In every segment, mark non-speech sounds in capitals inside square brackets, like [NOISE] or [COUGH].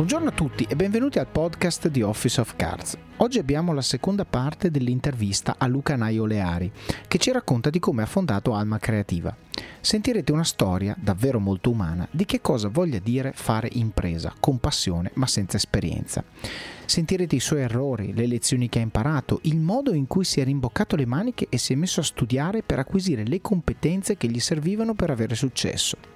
Buongiorno a tutti e benvenuti al podcast di Office of Cards. Oggi abbiamo la seconda parte dell'intervista a Luca Naio Leari, che ci racconta di come ha fondato Alma Creativa. Sentirete una storia davvero molto umana di che cosa voglia dire fare impresa, con passione ma senza esperienza. Sentirete i suoi errori, le lezioni che ha imparato, il modo in cui si è rimboccato le maniche e si è messo a studiare per acquisire le competenze che gli servivano per avere successo.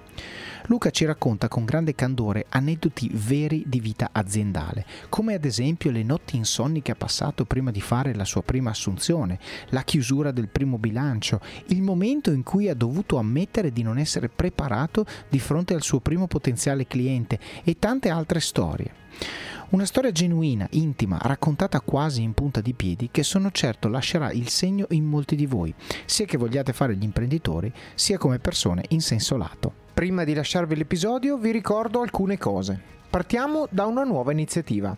Luca ci racconta con grande candore aneddoti veri di vita aziendale, come ad esempio le notti insonni che ha passato prima di fare la sua prima assunzione, la chiusura del primo bilancio, il momento in cui ha dovuto ammettere di non essere preparato di fronte al suo primo potenziale cliente e tante altre storie. Una storia genuina, intima, raccontata quasi in punta di piedi, che sono certo lascerà il segno in molti di voi, sia che vogliate fare gli imprenditori, sia come persone in senso lato. Prima di lasciarvi l'episodio vi ricordo alcune cose. Partiamo da una nuova iniziativa.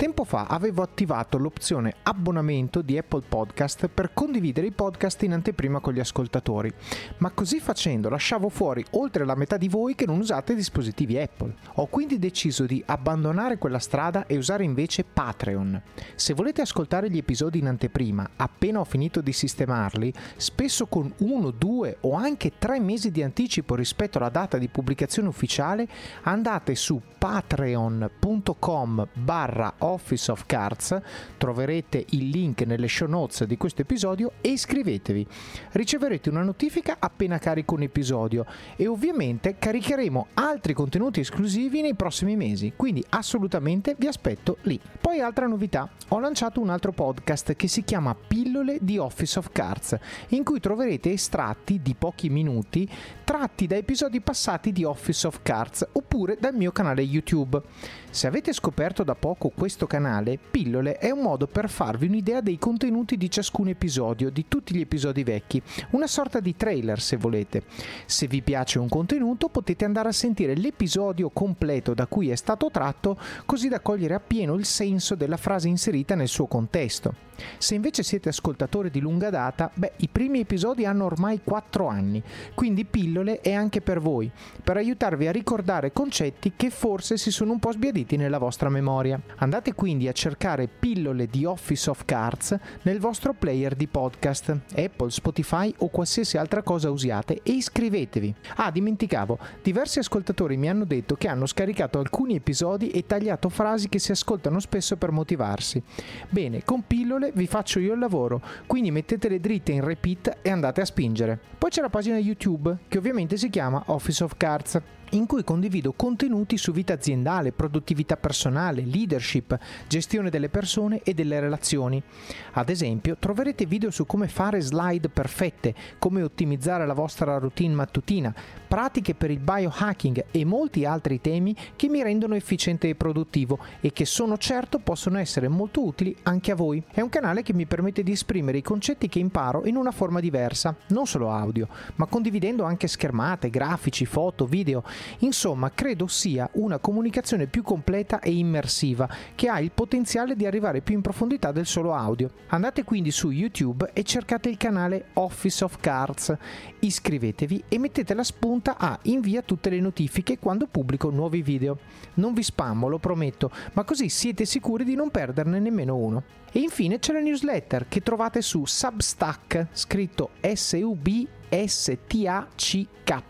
Tempo fa avevo attivato l'opzione abbonamento di Apple Podcast per condividere i podcast in anteprima con gli ascoltatori, ma così facendo lasciavo fuori oltre la metà di voi che non usate dispositivi Apple. Ho quindi deciso di abbandonare quella strada e usare invece Patreon. Se volete ascoltare gli episodi in anteprima appena ho finito di sistemarli, spesso con uno, due o anche tre mesi di anticipo rispetto alla data di pubblicazione ufficiale, andate su patreon.com barra Office of Cards, troverete il link nelle show notes di questo episodio e iscrivetevi. Riceverete una notifica appena carico un episodio e ovviamente caricheremo altri contenuti esclusivi nei prossimi mesi, quindi assolutamente vi aspetto lì. Poi altra novità, ho lanciato un altro podcast che si chiama Pillole di Office of Cards, in cui troverete estratti di pochi minuti tratti da episodi passati di Office of Cards oppure dal mio canale YouTube. Se avete scoperto da poco questo canale, Pillole è un modo per farvi un'idea dei contenuti di ciascun episodio, di tutti gli episodi vecchi, una sorta di trailer se volete. Se vi piace un contenuto potete andare a sentire l'episodio completo da cui è stato tratto, così da cogliere appieno il senso della frase inserita nel suo contesto. Se invece siete ascoltatori di lunga data, beh, i primi episodi hanno ormai 4 anni, quindi Pillole è anche per voi, per aiutarvi a ricordare concetti che forse si sono un po' sbiaditi nella vostra memoria. Andate quindi a cercare Pillole di Office of Cards nel vostro player di podcast, Apple, Spotify o qualsiasi altra cosa usiate e iscrivetevi. Ah, dimenticavo, diversi ascoltatori mi hanno detto che hanno scaricato alcuni episodi e tagliato frasi che si ascoltano spesso per motivarsi. Bene, con Pillole vi faccio io il lavoro, quindi mettetele dritte in repeat e andate a spingere. Poi c'è la pagina YouTube, che ovviamente si chiama Office of Cards in cui condivido contenuti su vita aziendale, produttività personale, leadership, gestione delle persone e delle relazioni. Ad esempio, troverete video su come fare slide perfette, come ottimizzare la vostra routine mattutina, pratiche per il biohacking e molti altri temi che mi rendono efficiente e produttivo e che sono certo possono essere molto utili anche a voi. È un canale che mi permette di esprimere i concetti che imparo in una forma diversa, non solo audio, ma condividendo anche schermate, grafici, foto, video Insomma, credo sia una comunicazione più completa e immersiva che ha il potenziale di arrivare più in profondità del solo audio. Andate quindi su YouTube e cercate il canale Office of Cards, iscrivetevi e mettete la spunta a invia tutte le notifiche quando pubblico nuovi video. Non vi spammo, lo prometto, ma così siete sicuri di non perderne nemmeno uno. E infine c'è la newsletter che trovate su Substack, scritto S-U-B S-T-A-C-K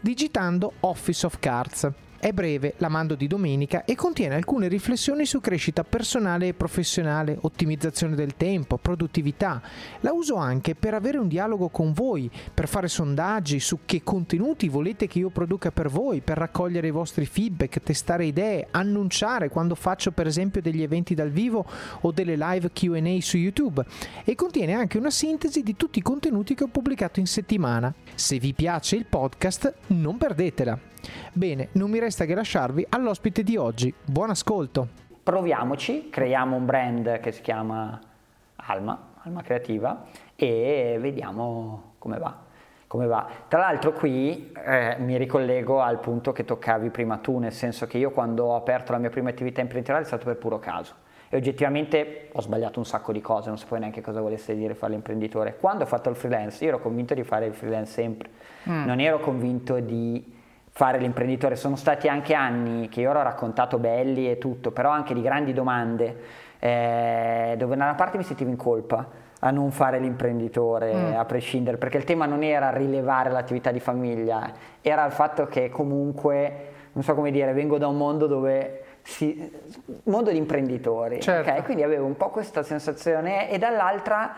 digitando Office of Cards. È breve, la mando di domenica e contiene alcune riflessioni su crescita personale e professionale, ottimizzazione del tempo, produttività. La uso anche per avere un dialogo con voi, per fare sondaggi su che contenuti volete che io produca per voi, per raccogliere i vostri feedback, testare idee, annunciare quando faccio per esempio degli eventi dal vivo o delle live QA su YouTube. E contiene anche una sintesi di tutti i contenuti che ho pubblicato in settimana. Se vi piace il podcast, non perdetela. Bene, non mi resta che lasciarvi all'ospite di oggi. Buon ascolto. Proviamoci, creiamo un brand che si chiama Alma, Alma Creativa e vediamo come va. Come va. Tra l'altro qui eh, mi ricollego al punto che toccavi prima tu, nel senso che io quando ho aperto la mia prima attività imprenditoriale è stato per puro caso e oggettivamente ho sbagliato un sacco di cose, non sapevo neanche cosa volesse dire fare l'imprenditore. Quando ho fatto il freelance, io ero convinto di fare il freelance sempre, mm. non ero convinto di fare l'imprenditore. Sono stati anche anni che io ero raccontato belli e tutto, però anche di grandi domande, eh, dove da una parte mi sentivo in colpa a non fare l'imprenditore, mm. a prescindere, perché il tema non era rilevare l'attività di famiglia, era il fatto che comunque, non so come dire, vengo da un mondo dove si, mondo di imprenditori, certo. okay? quindi avevo un po' questa sensazione e dall'altra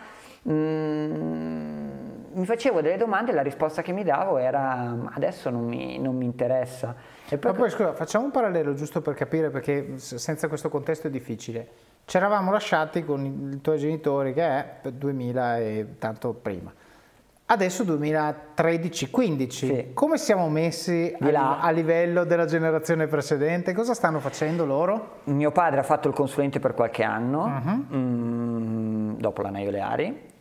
mm, mi facevo delle domande e la risposta che mi davo era adesso non mi, non mi interessa. E poi... Ma poi scusa, facciamo un parallelo giusto per capire perché senza questo contesto è difficile. Ci eravamo lasciati con i tuoi genitori che è 2000 e tanto prima. Adesso 2013-15, sì. come siamo messi a, a, livello della generazione precedente? Cosa stanno facendo loro? Mio padre ha fatto il consulente per qualche anno, uh-huh. mh, dopo la Naioleari,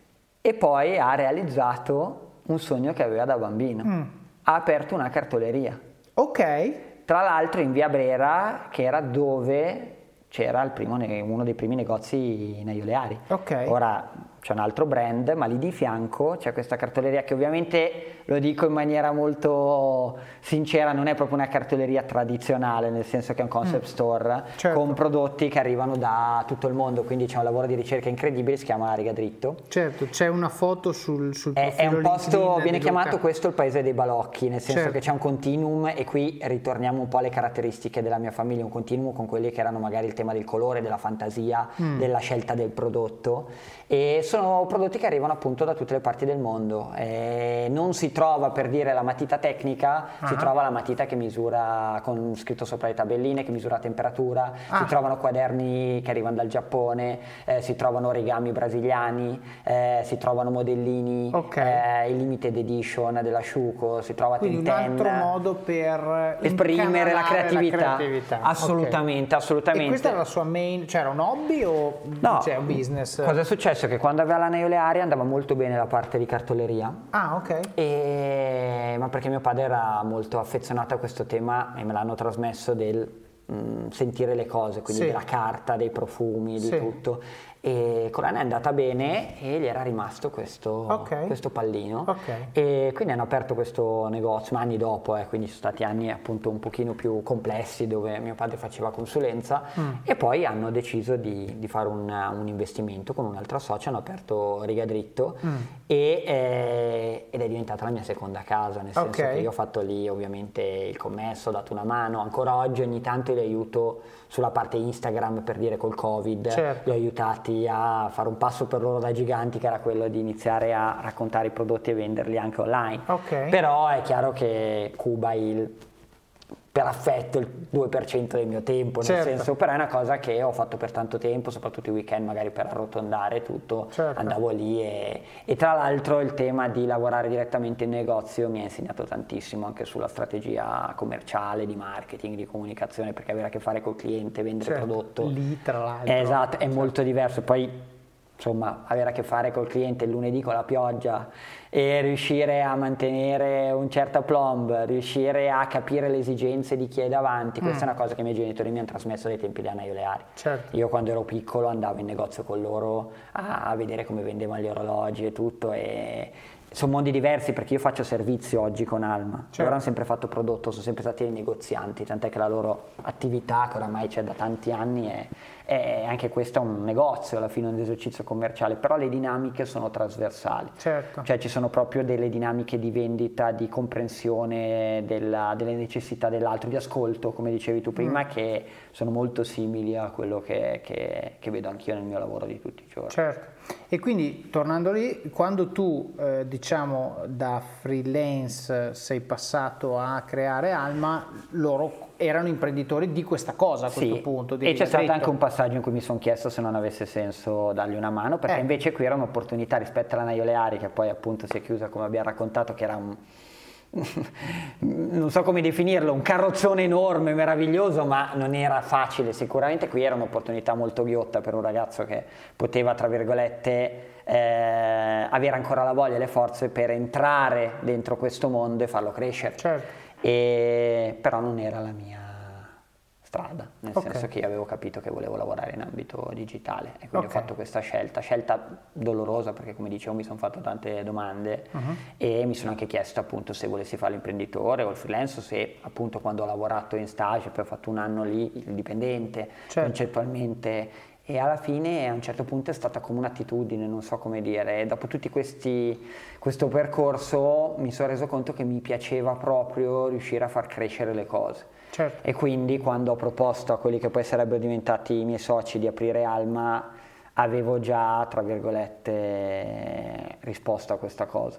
e poi ha realizzato un sogno che aveva da bambino. Mm. Ha aperto una cartoleria. Ok. Tra l'altro in via Brera, che era dove c'era primo, uno dei primi negozi naioleari. Ok. Ora c'è un altro brand, ma lì di fianco c'è questa cartoleria che ovviamente, lo dico in maniera molto sincera, non è proprio una cartoleria tradizionale, nel senso che è un concept mm. store certo. con prodotti che arrivano da tutto il mondo, quindi c'è un lavoro di ricerca incredibile, si chiama Riga Dritto. Certo, c'è una foto sul, sul è, è un posto, viene chiamato Luca. questo il paese dei balocchi, nel senso certo. che c'è un continuum e qui ritorniamo un po' alle caratteristiche della mia famiglia, un continuum con quelli che erano magari il tema del colore, della fantasia, mm. della scelta del prodotto e sono prodotti che arrivano appunto da tutte le parti del mondo. E non si trova per dire la matita tecnica, uh-huh. si ah. trova la matita che misura con scritto sopra le tabelline, che misura la temperatura, ah. si trovano quaderni che arrivano dal Giappone, eh, si trovano origami brasiliani, eh, si trovano modellini, okay. eh, il limited edition della Shuko, si trova Quindi Tenten. un altro modo per esprimere la creatività. la creatività. Assolutamente, okay. assolutamente. E questa era la sua main, cioè era un hobby o no, cioè un business? Cosa è successo? successo che quando aveva la neolearia andava molto bene la parte di cartoleria. Ah, ok. E... Ma perché mio padre era molto affezionato a questo tema e me l'hanno trasmesso del mh, sentire le cose, quindi sì. della carta, dei profumi, di sì. tutto. E con Corana è andata bene e gli era rimasto questo, okay. questo pallino. Okay. E quindi hanno aperto questo negozio, ma anni dopo, eh, quindi sono stati anni appunto un pochino più complessi dove mio padre faceva consulenza mm. e poi hanno deciso di, di fare un, un, investimento con un altro socio, hanno aperto Riga Dritto mm. e, eh, ed è diventata la mia seconda casa, nel senso okay. che io ho fatto lì ovviamente il commesso, ho dato una mano, ancora oggi ogni tanto li aiuto sulla parte Instagram per dire col Covid, certo. li ho aiutati a fare un passo per loro da giganti che era quello di iniziare a raccontare i prodotti e venderli anche online. Okay. Però è chiaro che Cuba il per affetto il 2% del mio tempo, nel certo. senso, però è una cosa che ho fatto per tanto tempo, soprattutto i weekend magari per arrotondare tutto, certo. andavo lì e, e, tra l'altro il tema di lavorare direttamente in negozio mi ha insegnato tantissimo anche sulla strategia commerciale, di marketing, di comunicazione, perché avere a che fare col cliente, vendere certo. prodotto. Lì tra l'altro. Esatto, è certo. molto diverso. Poi insomma, avere a che fare col cliente il lunedì con la pioggia e riuscire a mantenere un certo plomb, riuscire a capire le esigenze di chi è davanti, questa mm. è una cosa che i miei genitori mi hanno trasmesso dai tempi di Anna Ioleari. Certo. Io quando ero piccolo andavo in negozio con loro a, a vedere come vendevano gli orologi e tutto e sono mondi diversi perché io faccio servizio oggi con Alma, certo. loro hanno sempre fatto prodotto, sono sempre stati dei negozianti, tant'è che la loro attività che oramai c'è da tanti anni è, è anche questo è un negozio, alla fine un esercizio commerciale, però le dinamiche sono trasversali, certo. cioè ci sono proprio delle dinamiche di vendita, di comprensione della, delle necessità dell'altro, di ascolto, come dicevi tu prima, mm. che sono molto simili a quello che, che, che vedo anch'io nel mio lavoro di tutti i giorni. Certo. E quindi tornando lì, quando tu eh, diciamo da freelance sei passato a creare Alma, loro erano imprenditori di questa cosa a questo sì. punto. e c'è stato anche un passaggio in cui mi sono chiesto se non avesse senso dargli una mano, perché eh. invece qui era un'opportunità rispetto alla Naioleari, che poi appunto si è chiusa come abbiamo raccontato, che era un [LAUGHS] non so come definirlo, un carrozzone enorme, meraviglioso, ma non era facile. Sicuramente qui era un'opportunità molto ghiotta per un ragazzo che poteva, tra virgolette, eh, avere ancora la voglia e le forze per entrare dentro questo mondo e farlo crescere. Certo. E, però non era la mia strada, nel Ok. senso che io avevo capito che volevo lavorare in ambito digitale e quindi Ok. ho fatto questa scelta, scelta dolorosa perché come dicevo mi sono fatto tante domande Mhm. e mi sono anche chiesto appunto se volessi fare l'imprenditore o il freelance o se appunto quando ho lavorato in stage, poi ho fatto un anno lì, il dipendente, Certo. concettualmente e alla fine a un certo punto è stata come un'attitudine, non so come dire, e dopo tutti questi, questo percorso mi sono reso conto che mi piaceva proprio riuscire a far crescere le cose. Certo. E quindi quando ho proposto a quelli che poi sarebbero diventati i miei soci di aprire Alma, avevo già, tra virgolette, risposto a questa cosa.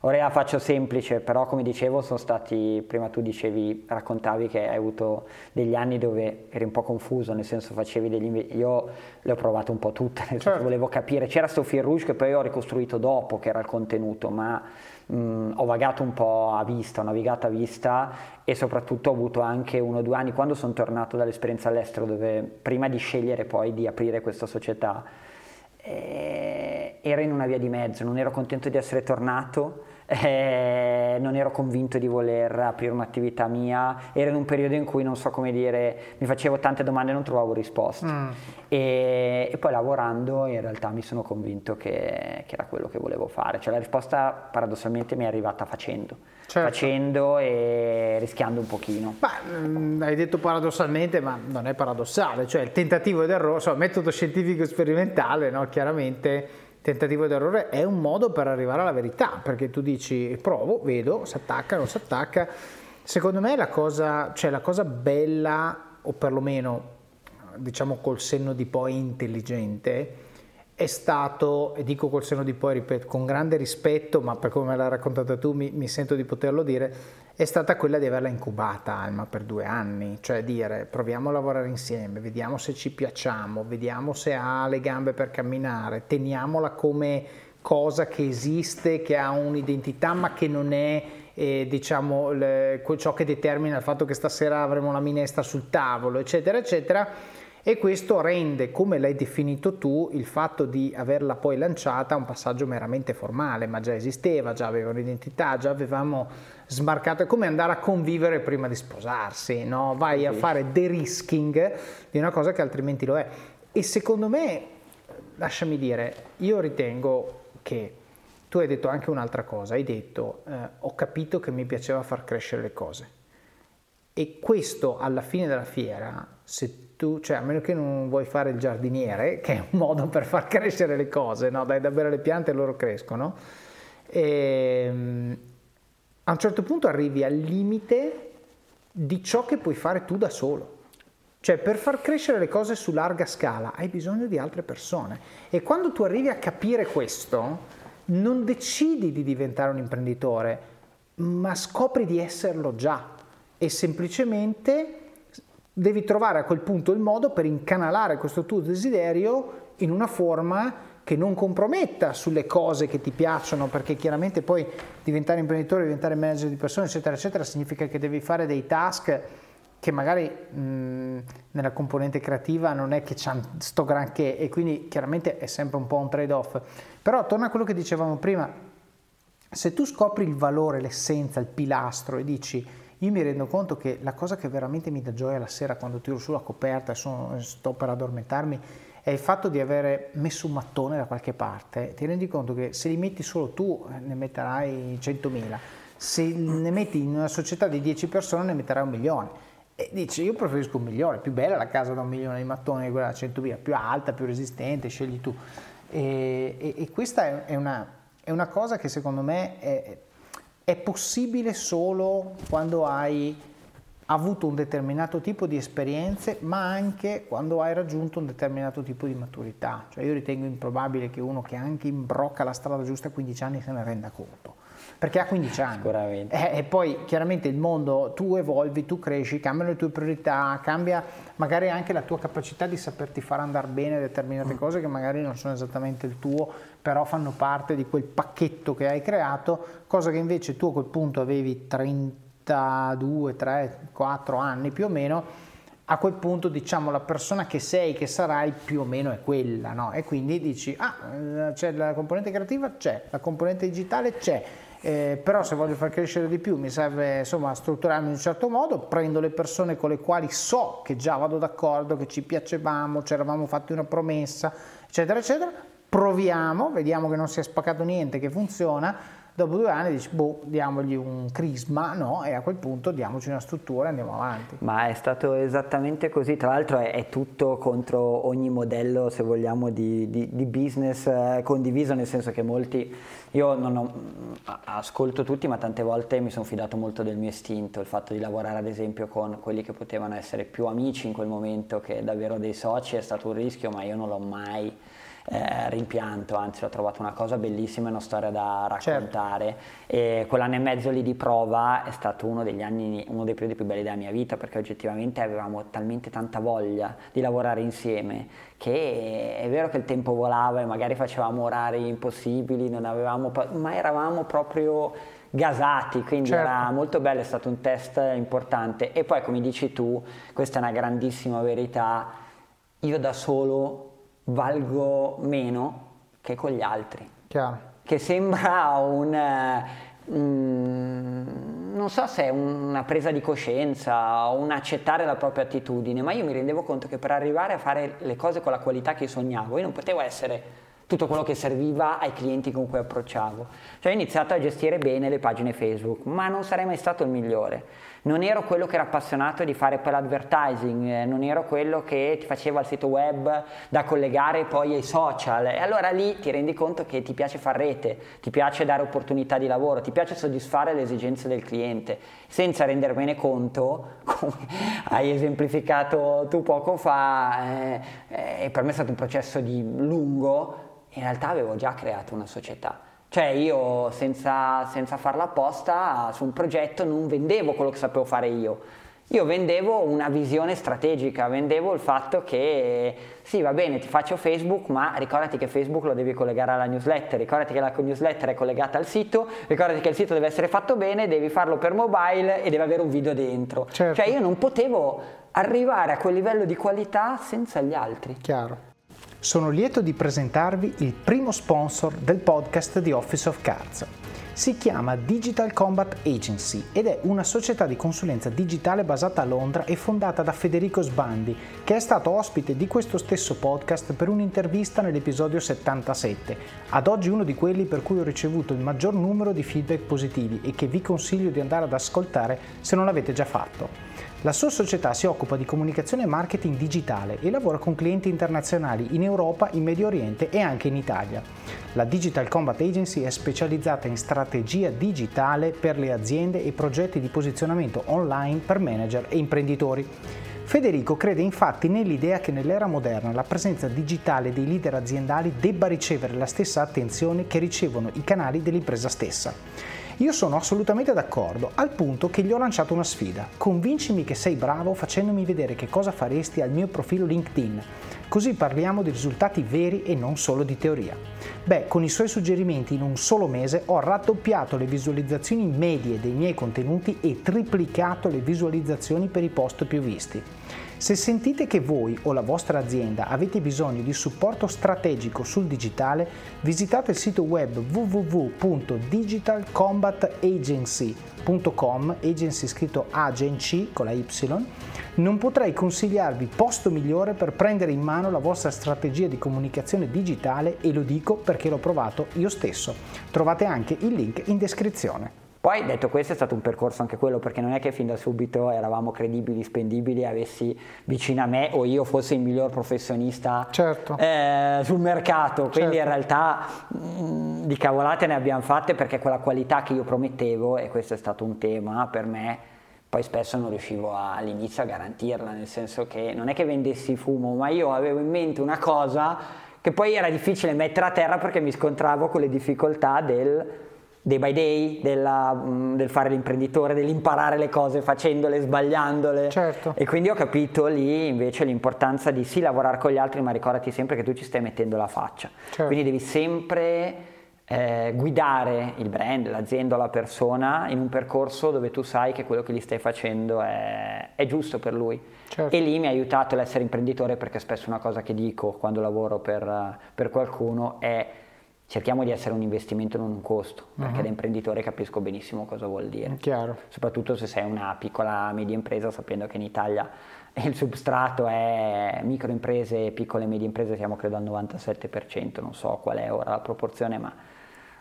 Ora la faccio semplice, però come dicevo sono stati, prima tu dicevi, raccontavi che hai avuto degli anni dove eri un po' confuso, nel senso facevi degli io le ho provate un po' tutte, nel senso Certo. volevo capire, c'era sto fil rouge che poi ho ricostruito dopo, che era il contenuto, ma mh, ho vagato un po' a vista, ho navigato a vista e soprattutto ho avuto anche uno o due anni quando sono tornato dall'esperienza all'estero, dove prima di scegliere poi di aprire questa società, eh, ero in una via di mezzo, non ero contento di essere tornato, eh, non ero convinto di voler aprire un'attività mia, ero in un periodo in cui non so come dire, mi facevo tante domande e non trovavo risposte. Mm. E, e poi lavorando in realtà mi sono convinto che, che era quello che volevo fare, cioè la risposta paradossalmente mi è arrivata facendo, Certo. facendo e rischiando un pochino. Ma mm, hai detto paradossalmente, ma non è paradossale, cioè il tentativo ed errore, insomma, metodo scientifico sperimentale, no? chiaramente tentativo ed errore è un modo per arrivare alla verità, perché tu dici provo, vedo, si attacca, non si attacca. Secondo me la cosa, cioè la cosa bella, o perlomeno diciamo col senno di poi intelligente, è stato, e dico col senno di poi, ripeto, con grande rispetto, ma per come me l'hai raccontata tu mi, mi sento di poterlo dire, è stata quella di averla incubata Alma per due anni, cioè dire proviamo a lavorare insieme, vediamo se ci piacciamo, vediamo se ha le gambe per camminare, teniamola come cosa che esiste, che ha un'identità ma che non è eh, diciamo le- ciò che determina il fatto che stasera avremo la minestra sul tavolo, eccetera, eccetera. E questo rende, come l'hai definito tu, il fatto di averla poi lanciata un passaggio meramente formale, ma già esisteva, già aveva un'identità, già avevamo smarcato, è come andare a convivere prima di sposarsi, no? vai a fare de-risking di una cosa che altrimenti lo è. E secondo me, lasciami dire, io ritengo che tu hai detto anche un'altra cosa, hai detto eh, ho capito che mi piaceva far crescere le cose. E questo alla fine della fiera, se tu, cioè a meno che non vuoi fare il giardiniere, che è un modo per far [LAUGHS] crescere le cose, no? dai da bere le piante e loro crescono, ehm, a un certo punto arrivi al limite di ciò che puoi fare tu da solo. Cioè per far crescere le cose su larga scala hai bisogno di altre persone e quando tu arrivi a capire questo non decidi di diventare un imprenditore, ma scopri di esserlo già e semplicemente devi trovare a quel punto il modo per incanalare questo tuo desiderio in una forma che non comprometta sulle cose che ti piacciono, perché chiaramente poi diventare imprenditore, diventare manager di persone, eccetera, eccetera, significa che devi fare dei task che magari mh, nella componente creativa non è che c'è sto granché e quindi chiaramente è sempre un po' un trade-off. Però torna a quello che dicevamo prima, se tu scopri il valore, l'essenza, il pilastro e dici io mi rendo conto che la cosa che veramente mi dà gioia la sera quando tiro su la coperta e sono- sto per addormentarmi è il fatto di avere messo un mattone da qualche parte, ti rendi conto che se li metti solo tu eh, ne metterai 100.000, se ne metti in una società di 10 persone ne metterai un milione. E dici io preferisco un milione, più bella la casa da un milione di mattoni di quella da 100.000, più alta, più resistente, scegli tu. E, e- e questa è una, è una cosa che secondo me è, è possibile solo quando hai avuto un determinato tipo di esperienze, ma anche quando hai raggiunto un determinato tipo di maturità. Cioè io ritengo improbabile che uno che anche imbrocca la strada giusta a 15 anni se ne renda conto. Perché ha 15 anni. Sicuramente. Eh, e poi chiaramente il mondo, tu evolvi, tu cresci, cambiano le tue priorità, cambia magari anche la tua capacità di saperti far andare bene determinate cose che magari non sono esattamente il tuo, però fanno parte di quel pacchetto che hai creato, cosa che invece tu a quel punto avevi 32, 3, 4 anni più o meno. A quel punto diciamo la persona che sei, che sarai più o meno è quella, no? E quindi dici, ah, eh, c'è la componente creativa, c'è, la componente digitale c'è, eh, però se voglio far crescere di più mi serve insomma strutturarmi in un certo modo, prendo le persone con le quali so che già vado d'accordo, che ci piacevamo, ci eravamo fatti una promessa, eccetera, eccetera, proviamo, vediamo che non si è spaccato niente, che funziona, dopo due anni dici, boh, diamogli un crisma, no? E a quel punto diamoci una struttura e andiamo avanti. Ma è stato esattamente così, tra l'altro è, è tutto contro ogni modello, se vogliamo, di, di, di business eh, condiviso, nel senso che molti, io non ho, ascolto tutti, ma tante volte mi sono fidato molto del mio istinto, il fatto di lavorare ad esempio con quelli che potevano essere più amici in quel momento che davvero dei soci è stato un rischio, ma io non l'ho mai eh, rimpianto, anzi l'ho trovato una cosa bellissima e una storia da raccontare. Certo. E quell'anno e mezzo lì di prova è stato uno degli anni, uno dei periodi più belli della mia vita perché oggettivamente avevamo talmente tanta voglia di lavorare insieme che è vero che il tempo volava e magari facevamo orari impossibili, non avevamo, ma eravamo proprio gasati, quindi certo. era molto bello, è stato un test importante. E poi come dici tu, questa è una grandissima verità, io da solo valgo meno che con gli altri. Chiaro. Che sembra un... Mm, non so se è una presa di coscienza o un accettare la propria attitudine, ma io mi rendevo conto che per arrivare a fare le cose con la qualità che sognavo, io non potevo essere tutto quello che serviva ai clienti con cui approcciavo. Cioè ho iniziato a gestire bene le pagine Facebook, ma non sarei mai stato il migliore non ero quello che era appassionato di fare per l'advertising, eh, non ero quello che ti faceva il sito web da collegare poi ai social. E allora lì ti rendi conto che ti piace fare rete, ti piace dare opportunità di lavoro, ti piace soddisfare le esigenze del cliente, senza rendermene conto, [LAUGHS] come hai esemplificato tu poco fa, eh, eh, per me è stato un processo di lungo, in realtà avevo già creato una società cioè io senza, senza farla apposta su un progetto non vendevo quello che sapevo fare io, io vendevo una visione strategica, vendevo il fatto che sì, va bene, ti faccio Facebook, ma ricordati che Facebook lo devi collegare alla newsletter, ricordati che la newsletter è collegata al sito, ricordati che il sito deve essere fatto bene, devi farlo per mobile e deve avere un video dentro. Certo. Cioè io non potevo arrivare a quel livello di qualità senza gli altri. Chiaro. Sono lieto di presentarvi il primo sponsor del podcast di Office of Cards. Si chiama Digital Combat Agency ed è una società di consulenza digitale basata a Londra e fondata da Federico Sbandi, che è stato ospite di questo stesso podcast per un'intervista nell'episodio 77, ad oggi uno di quelli per cui ho ricevuto il maggior numero di feedback positivi e che vi consiglio di andare ad ascoltare se non l'avete già fatto. La sua società si occupa di comunicazione e marketing digitale e lavora con clienti internazionali in Europa, in Medio Oriente e anche in Italia. La Digital Combat Agency è specializzata in strategia digitale per le aziende e progetti di posizionamento online per manager e imprenditori. Federico crede infatti nell'idea che nell'era moderna la presenza digitale dei leader aziendali debba ricevere la stessa attenzione che ricevono i canali dell'impresa stessa. Io sono assolutamente d'accordo, al punto che gli ho lanciato una sfida. Convincimi che sei bravo facendomi vedere che cosa faresti al mio profilo LinkedIn. Così parliamo di risultati veri e non solo di teoria. Beh, con i suoi suggerimenti in un solo mese ho raddoppiato le visualizzazioni medie dei miei contenuti e triplicato le visualizzazioni per i post più visti. Se sentite che voi o la vostra azienda avete bisogno di supporto strategico sul digitale, visitate il sito web www.digitalcombatagency.com, agency scritto agency con la Y. Non potrei consigliarvi posto migliore per prendere in mano la vostra strategia di comunicazione digitale e lo dico perché l'ho provato io stesso. Trovate anche il link in descrizione. Poi detto questo è stato un percorso anche quello perché non è che fin da subito eravamo credibili, spendibili, avessi vicino a me o io fossi il miglior professionista certo. eh, sul mercato, quindi certo. in realtà mh, mm, di cavolate ne abbiamo fatte perché quella qualità che io promettevo e questo è stato un tema per me, poi spesso non riuscivo a, all'inizio a garantirla, nel senso che non è che vendessi fumo, ma io avevo in mente una cosa che poi era difficile mettere a terra perché mi scontravo con le difficoltà del day by day, della, mm, del fare l'imprenditore, dell'imparare le cose facendole, sbagliandole. Certo. E quindi ho capito lì invece l'importanza di sì lavorare con gli altri, ma ricordati sempre che tu ci stai mettendo la faccia. Certo. Quindi devi sempre eh, guidare il brand, l'azienda la persona in un percorso dove tu sai che quello che gli stai facendo è, è giusto per lui. Certo. E lì mi ha aiutato l'essere imprenditore perché spesso una cosa che dico quando lavoro per, per qualcuno è cerchiamo di essere un investimento non un costo, perché uh-huh. da imprenditore capisco benissimo cosa vuol dire. Chiaro. Soprattutto se sei una piccola media impresa, sapendo che in Italia [LAUGHS] il substrato è microimprese e piccole e medie imprese, siamo credo al 97%, non so qual è ora la proporzione, ma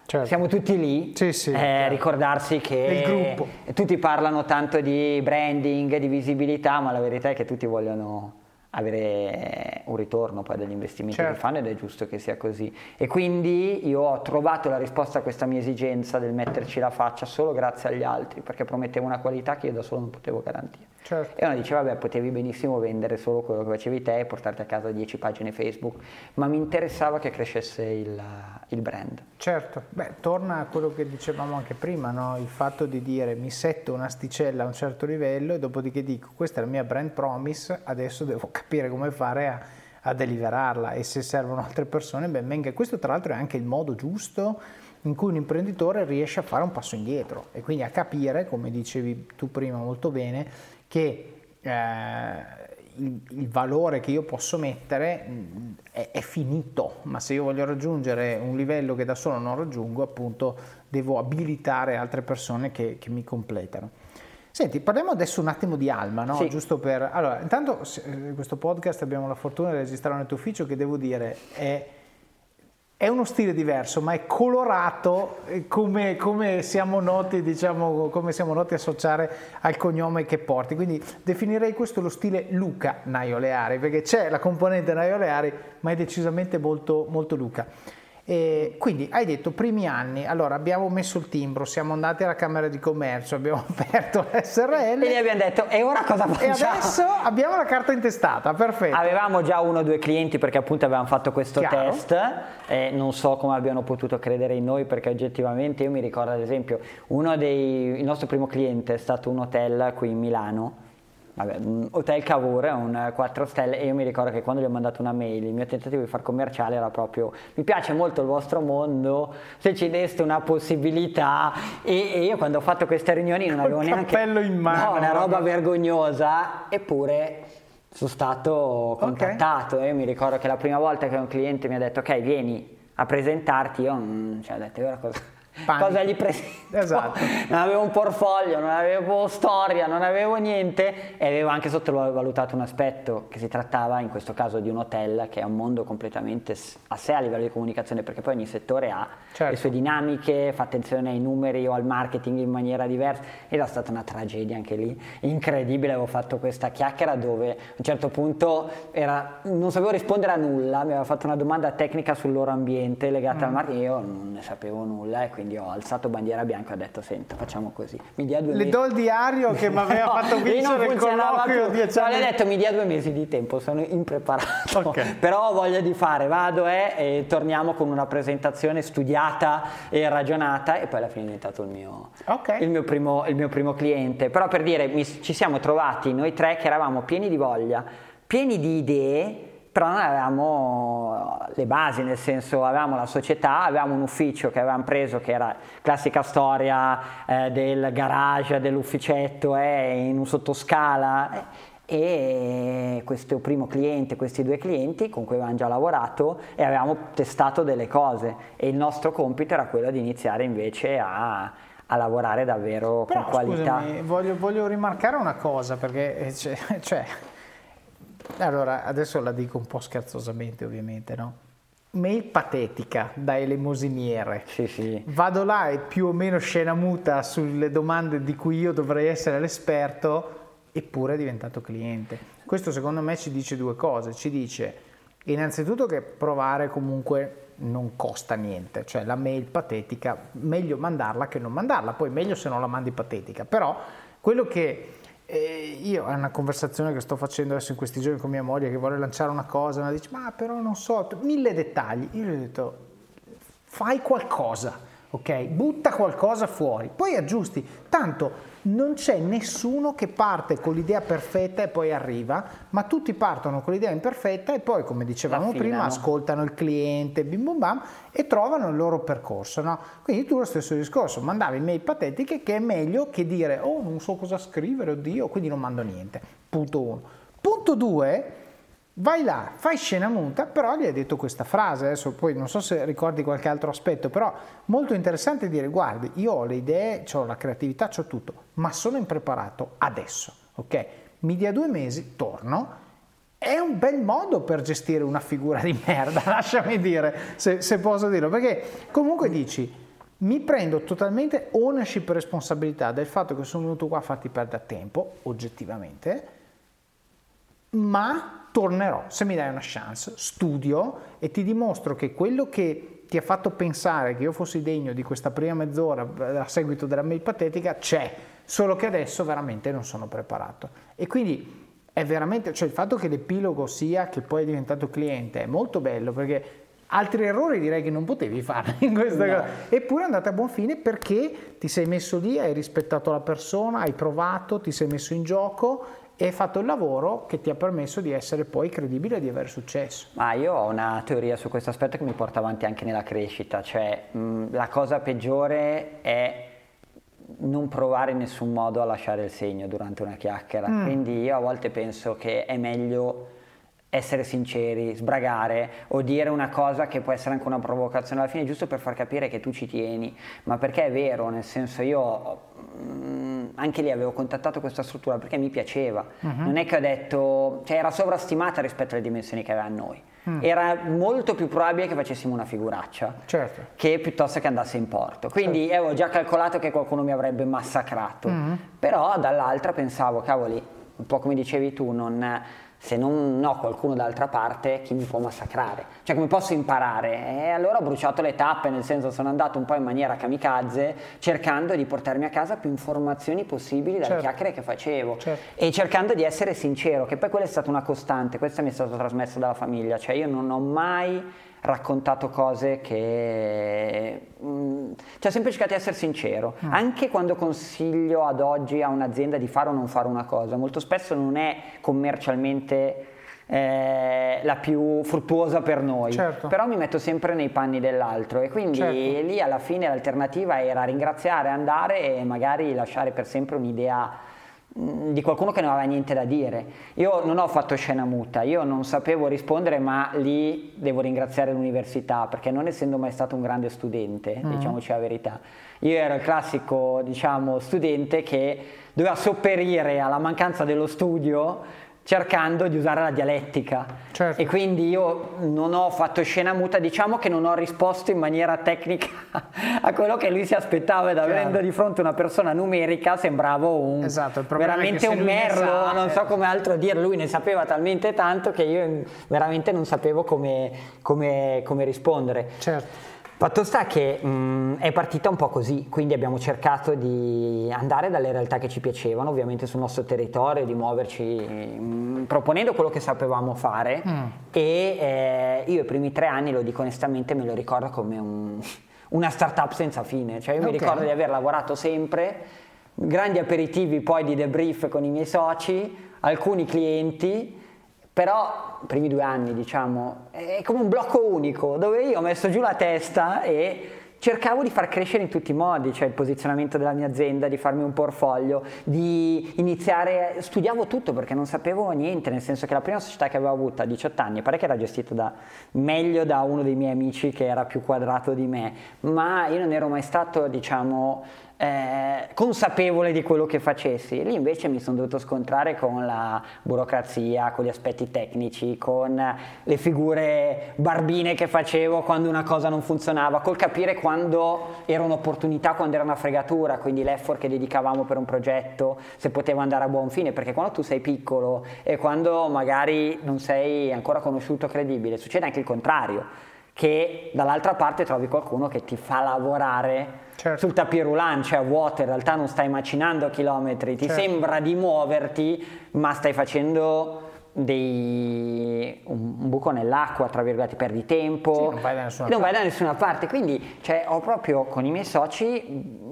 certo. siamo tutti lì. Sì, sì, eh, ricordarsi che tutti parlano tanto di branding, di visibilità, ma la verità è che tutti vogliono avere un ritorno poi dagli investimenti certo. che fanno ed è giusto che sia così. E quindi io ho trovato la risposta a questa mia esigenza del metterci la faccia solo grazie agli altri, perché promettevo una qualità che io da solo non potevo garantire. Certo. E uno diceva, vabbè, potevi benissimo vendere solo quello che facevi te e portarti a casa 10 pagine Facebook, ma mi interessava che crescesse il, il brand. Certo, beh, torna a quello che dicevamo anche prima, no? il fatto di dire mi setto un'asticella a un certo livello e dopodiché dico questa è la mia brand promise, adesso devo capire come fare a, a deliverarla e se servono altre persone, ben venga. Questo tra l'altro è anche il modo giusto in cui un imprenditore riesce a fare un passo indietro e quindi a capire, come dicevi tu prima molto bene, che eh, il, il, valore che io posso mettere mm, è, è, finito, ma se io voglio raggiungere un livello che da solo non raggiungo, appunto devo abilitare altre persone che, che mi completano. Senti, parliamo adesso un attimo di Alma, no? Sì. Giusto per... Allora, intanto eh, questo podcast abbiamo la fortuna di registrare nel tuo ufficio che devo dire è è uno stile diverso, ma è colorato eh, come, come, siamo noti, diciamo, come siamo noti associare al cognome che porti. Quindi definirei questo lo stile Luca Naioleari, perché c'è la componente Naioleari, ma è decisamente molto, molto Luca. E quindi hai detto primi anni, allora abbiamo messo il timbro, siamo andati alla Camera di Commercio, abbiamo [LAUGHS] aperto l'SRL e gli abbiamo detto e ora cosa facciamo? E adesso abbiamo la carta intestata, perfetto. Avevamo già uno o due clienti perché appunto avevamo fatto questo Chiaro. test e non so come abbiano potuto credere in noi perché oggettivamente io mi ricordo ad esempio uno dei, il nostro primo cliente è stato un hotel qui in Milano vabbè, un Hotel Cavour, un 4 stelle e io mi ricordo che quando gli ho mandato una mail il mio tentativo di far commerciale era proprio mi piace molto il vostro mondo, se ci deste una possibilità e, e io quando ho fatto queste riunioni non avevo neanche... cappello in mano. No, una roba vergognosa eppure sono stato contattato okay. e io mi ricordo che la prima volta che un cliente mi ha detto ok vieni a presentarti io mm, cioè, ho detto ora cosa Panico. cosa gli presento. Esatto. [LAUGHS] Non avevo un portfolio, non avevo storia, non avevo niente e avevo anche sottovalutato un aspetto che si trattava in questo caso di un hotel che è un mondo completamente a sé a livello di comunicazione perché poi ogni settore ha certo. le sue dinamiche, fa attenzione ai numeri o al marketing in maniera diversa ed era stata una tragedia anche lì, incredibile, avevo fatto questa chiacchiera dove a un certo punto era, non sapevo rispondere a nulla, mi aveva fatto una domanda tecnica sul loro ambiente legata mm. al marketing, io non ne sapevo nulla e quindi ho alzato bandiera bianca e ho detto senta facciamo così. Mi dia due le mesi do il diario che mi [LAUGHS] aveva no, fatto vincere il colloquio dieci anni no, le ho detto mi dia due mesi di tempo sono impreparato. Okay. [LAUGHS] però ho voglia di fare. Vado eh, e torniamo con una presentazione studiata e ragionata e poi alla fine è diventato il mio, okay. il mio, primo, il mio primo, cliente. Però per dire mi, ci siamo trovati noi tre che eravamo pieni di voglia pieni di idee però noi avevamo le basi, nel senso avevamo la società, avevamo un ufficio che avevamo preso che era classica storia eh, del garage, dell'ufficetto eh, in un sottoscala eh, e questo primo cliente, questi due clienti con cui avevamo già lavorato e avevamo testato delle cose e il nostro compito era quello di iniziare invece a, a lavorare davvero Però, con qualità. Scusami, voglio, voglio rimarcare una cosa perché eh, [LAUGHS] cioè, cioè allora, adesso la dico un po' scherzosamente, ovviamente, no? Mail patetica da elemosiniere. Sì, sì. Vado là e più o meno scena muta sulle domande di cui io dovrei essere l'esperto, eppure è diventato cliente. Questo secondo me ci dice due cose. Ci dice innanzitutto che provare comunque non costa niente, cioè la mail patetica, meglio mandarla che non mandarla, poi meglio se non la mandi patetica, però quello che e io è una conversazione che sto facendo adesso in questi giorni con mia moglie che vuole lanciare una cosa, ma dice ma però non so, mille dettagli. Io gli ho detto fai qualcosa, ok? Butta qualcosa fuori, poi aggiusti. Tanto non c'è nessuno che parte con l'idea perfetta e poi arriva, ma tutti partono con l'idea imperfetta e poi, come dicevamo prima, ascoltano il cliente, bim bum bam, e trovano il loro percorso. No? Quindi tu lo stesso discorso, mandavi mail patetiche che è meglio che dire oh non so cosa scrivere, oddio, quindi non mando niente. Punto uno. Punto due, Vai là, fai scena muta, però gli hai detto questa frase, adesso poi non so se ricordi qualche altro aspetto, però molto interessante dire guardi, io ho le idee, ho la creatività, ho tutto, ma sono impreparato adesso, ok? Mi dia due mesi, torno, è un bel modo per gestire una figura di merda, [LAUGHS] lasciami dire, se, se posso dirlo, perché comunque dici, mi prendo totalmente ownership e responsabilità del fatto che sono venuto qua a farti perdere tempo, oggettivamente, ma tornerò, se mi dai una chance, studio e ti dimostro che quello che ti ha fatto pensare che io fossi degno di questa prima mezz'ora a seguito della mail patetica c'è, solo che adesso veramente non sono preparato. E quindi è veramente, cioè il fatto che l'epilogo sia che poi è diventato cliente è molto bello perché altri errori direi che non potevi fare in questa no. cosa. Eppure è andata a buon fine perché ti sei messo lì, hai rispettato la persona, hai provato, ti sei messo in gioco e hai fatto il lavoro che ti ha permesso di essere poi credibile e di avere successo. Ma io ho una teoria su questo aspetto che mi porta avanti anche nella crescita, cioè mh, la cosa peggiore è non provare in nessun modo a lasciare il segno durante una chiacchiera, mm. quindi io a volte penso che è meglio essere sinceri, sbragare o dire una cosa che può essere anche una provocazione alla fine, giusto per far capire che tu ci tieni, ma perché è vero, nel senso io mm, anche lì avevo contattato questa struttura perché mi piaceva, uh-huh. non è che ho detto, cioè era sovrastimata rispetto alle dimensioni che aveva noi, mm. era molto più probabile che facessimo una figuraccia certo. che piuttosto che andasse in porto, quindi certo. avevo già calcolato che qualcuno mi avrebbe massacrato, uh-huh. però dall'altra pensavo, cavoli, un po' come dicevi tu, non se non ho qualcuno d'altra parte, chi mi può massacrare? Cioè come posso imparare? E allora ho bruciato le tappe, nel senso sono andato un po' in maniera kamikaze, cercando di portarmi a casa più informazioni possibili dalle certo. chiacchiere che facevo certo. e cercando di essere sincero, che poi quella è stata una costante, questa mi è stata trasmessa dalla famiglia, cioè io non ho mai raccontato cose che... Mm, cioè, ho sempre cercato di essere sincero, mm. anche quando consiglio ad oggi a un'azienda di fare o non fare una cosa, molto spesso non è commercialmente eh, la più fruttuosa per noi, certo. però mi metto sempre nei panni dell'altro e quindi certo. lì alla fine l'alternativa era ringraziare, andare e magari lasciare per sempre un'idea di qualcuno che non aveva niente da dire. Io non ho fatto scena muta, io non sapevo rispondere, ma lì devo ringraziare l'università, perché non essendo mai stato un grande studente, mm. diciamoci la verità, io ero il classico, diciamo, studente che doveva sopperire alla mancanza dello studio cercando di usare la dialettica certo. e quindi io non ho fatto scena muta, diciamo che non ho risposto in maniera tecnica [LAUGHS] a quello che lui si aspettava ed avendo di fronte una persona numerica sembravo un, esatto, veramente un merlo, sa, non so come altro dire, lui ne sapeva talmente tanto che io veramente non sapevo come, come, come rispondere. Certo. Fatto sta che mh, è partita un po' così, quindi abbiamo cercato di andare dalle realtà che ci piacevano, ovviamente sul nostro territorio, di muoverci mh, proponendo quello che sapevamo fare mm. e eh, io i primi tre anni, lo dico onestamente, me lo ricordo come un, [LAUGHS] una startup senza fine, cioè io okay. mi ricordo di aver lavorato sempre, grandi aperitivi poi di debrief con i miei soci, alcuni clienti però i primi due anni diciamo è come un blocco unico dove io ho messo giù la testa e cercavo di far crescere in tutti i modi, cioè il posizionamento della mia azienda, di farmi un portfolio, di iniziare, studiavo tutto perché non sapevo niente, nel senso che la prima società che avevo avuto a 18 anni, pare che era gestita da, meglio da uno dei miei amici che era più quadrato di me, ma io non ero mai stato, diciamo, eh, consapevole di quello che facessi. Lì invece mi sono dovuto scontrare con la burocrazia, con gli aspetti tecnici, con le figure barbine che facevo quando una cosa non funzionava, col capire quando era un'opportunità, quando era una fregatura, quindi l'effort che dedicavamo per un progetto, se poteva andare a buon fine, perché quando tu sei piccolo e quando magari non sei ancora conosciuto, credibile, succede anche il contrario, che dall'altra parte trovi qualcuno che ti fa lavorare certo. sul tapirulan, cioè a vuoto, in realtà non stai macinando chilometri, ti certo. sembra di muoverti, ma stai facendo dei, un, buco nell'acqua, tra virgolette, perdi tempo, sì, non vai da nessuna, non parte. Vai da nessuna parte. Quindi cioè, ho proprio con i miei soci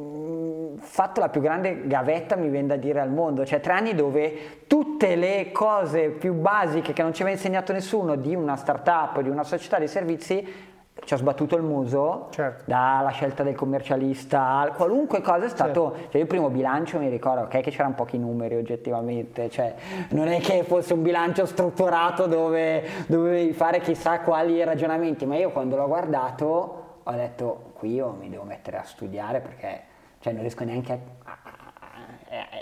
fatto la più grande gavetta, mi viene da dire, al mondo, cioè tre anni dove tutte le cose più basiche che non ci aveva insegnato nessuno di una startup, di una società di servizi, ci ha sbattuto il muso Certo. dalla scelta del commercialista, a qualunque cosa è stato, Certo. cioè io il primo bilancio mi ricordo, ok che c'erano pochi numeri oggettivamente, cioè non è che fosse un bilancio strutturato dove dovevi fare chissà quali ragionamenti, ma io quando l'ho guardato ho detto qui io mi devo mettere a studiare perché cioè, non riesco neanche a...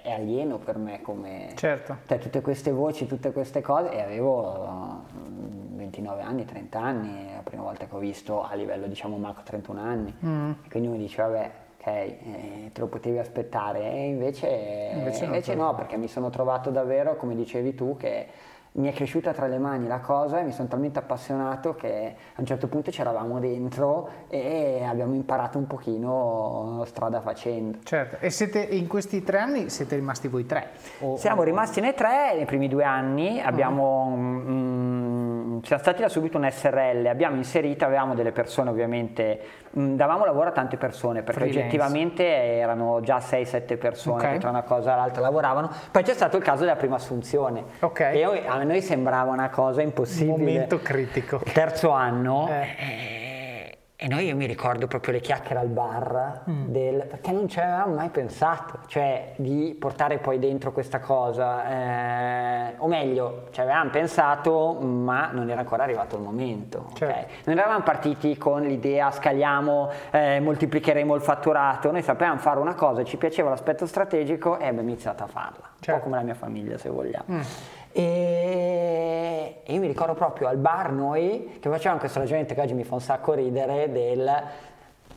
è, alieno per me come... Certo. Cioè, tutte queste voci, tutte queste cose, e avevo mm, 29 anni, 30 anni, la prima volta che ho visto a livello diciamo macro 31 anni. Mm. E quindi uno dice, vabbè, ok, eh, te lo potevi aspettare, e invece, Invece no, invece no, perché mi sono trovato davvero, come dicevi tu, che mi è cresciuta tra le mani la cosa e mi sono talmente appassionato che a un certo punto c'eravamo dentro e abbiamo imparato un pochino strada facendo. Certo. E siete in questi tre anni siete rimasti voi tre? O- Siamo o- rimasti noi tre nei primi due anni, abbiamo, mm, siamo stati da subito un SRL, abbiamo inserito, avevamo delle persone ovviamente, mm, davamo lavoro a tante persone perché Freelance. oggettivamente erano già 6-7 persone Ok. che tra una cosa e l'altra lavoravano, poi c'è stato il caso della prima assunzione Ok. e a noi sembrava una cosa impossibile. Momento critico. Terzo anno Eh. E noi io mi ricordo proprio le chiacchiere al bar Mm. del, perché non ci avevamo mai pensato, cioè di portare poi dentro questa cosa, eh, o meglio, ci avevamo pensato ma non era ancora arrivato il momento. Certo. Non eravamo partiti con l'idea scaliamo, eh, moltiplicheremo il fatturato, noi sapevamo fare una cosa, ci piaceva l'aspetto strategico e abbiamo iniziato a farla, un Certo. po' come la mia famiglia se vogliamo. Mm. E, e io mi ricordo proprio al bar noi che facevamo questo ragionamento che oggi mi fa un sacco ridere del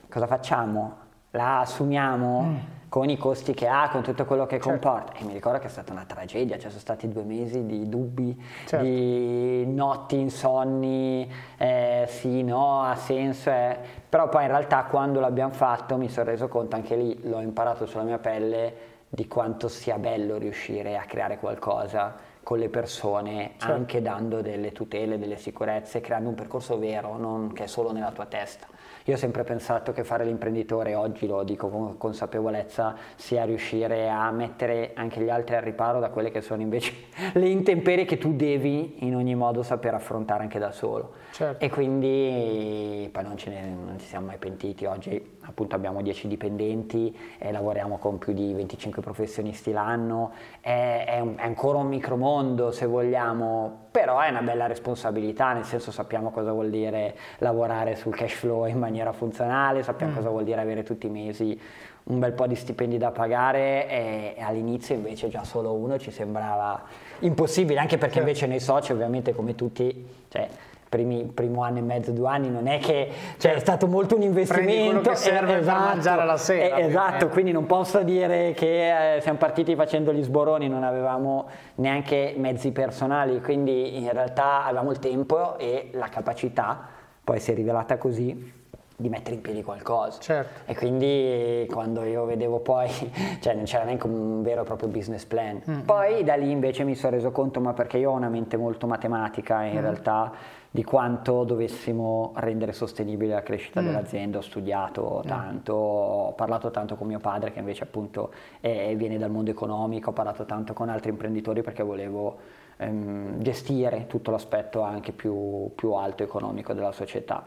cosa facciamo? La assumiamo Mm. con i costi che ha, con tutto quello che Certo. comporta. E mi ricordo che è stata una tragedia, cioè sono stati due mesi di dubbi, Certo. di notti insonni, eh, sì, no, ha senso. eh. Però poi in realtà quando l'abbiamo fatto mi sono reso conto, anche lì l'ho imparato sulla mia pelle, di quanto sia bello riuscire a creare qualcosa con le persone, Certo. anche dando delle tutele, delle sicurezze, creando un percorso vero, non che è solo nella tua testa. Io ho sempre pensato che fare l'imprenditore, oggi lo dico con consapevolezza, sia riuscire a mettere anche gli altri al riparo da quelle che sono invece [LAUGHS] le intemperie che tu devi in ogni modo saper affrontare anche da solo. Certo. E quindi poi non, ne, non ci siamo mai pentiti. Oggi appunto abbiamo 10 dipendenti e lavoriamo con più di 25 professionisti l'anno. È, è un- è ancora un micromondo se vogliamo, però è una bella responsabilità, nel senso sappiamo cosa vuol dire lavorare sul cash flow in maniera funzionale, sappiamo cosa vuol dire avere tutti i mesi un bel po' di stipendi da pagare e, all'inizio invece già solo uno ci sembrava impossibile, anche perché invece nei soci ovviamente come tutti, cioè primi, primo anno e mezzo, due anni non è che cioè, è stato molto un investimento. che eh, serve per mangiare la sera, eh, esatto, eh. quindi non posso dire che eh, siamo partiti facendo gli sboroni, non avevamo neanche mezzi personali, quindi in realtà avevamo il tempo e la capacità, poi si è rivelata così, di mettere in piedi qualcosa. Certo. E quindi quando io vedevo poi, [LAUGHS] cioè non c'era neanche un vero e proprio business plan. Mm. Poi da lì invece mi sono reso conto, ma perché io ho una mente molto matematica Mm. in realtà, di quanto dovessimo rendere sostenibile la crescita Mm. dell'azienda. Ho studiato tanto, ho parlato tanto con mio padre che invece appunto è- viene dal mondo economico, ho parlato tanto con altri imprenditori perché volevo ehm, gestire tutto l'aspetto anche più, più alto economico della società.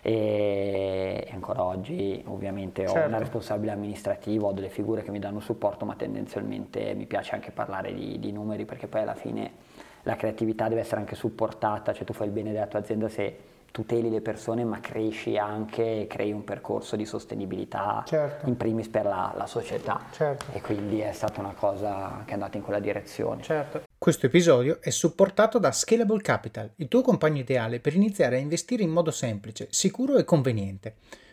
E ancora oggi ovviamente ho Certo. una responsabile amministrativa, ho delle figure che mi danno supporto, ma tendenzialmente mi piace anche parlare di, di numeri perché poi alla fine la creatività deve essere anche supportata, cioè tu fai il bene della tua azienda se tuteli le persone ma cresci anche e crei un percorso di sostenibilità Certo. in primis per la, la società Certo. e quindi è stata una cosa che è andata in quella direzione. Certo. Questo episodio è supportato da Scalable Capital, il tuo compagno ideale per iniziare a investire in modo semplice, sicuro e conveniente.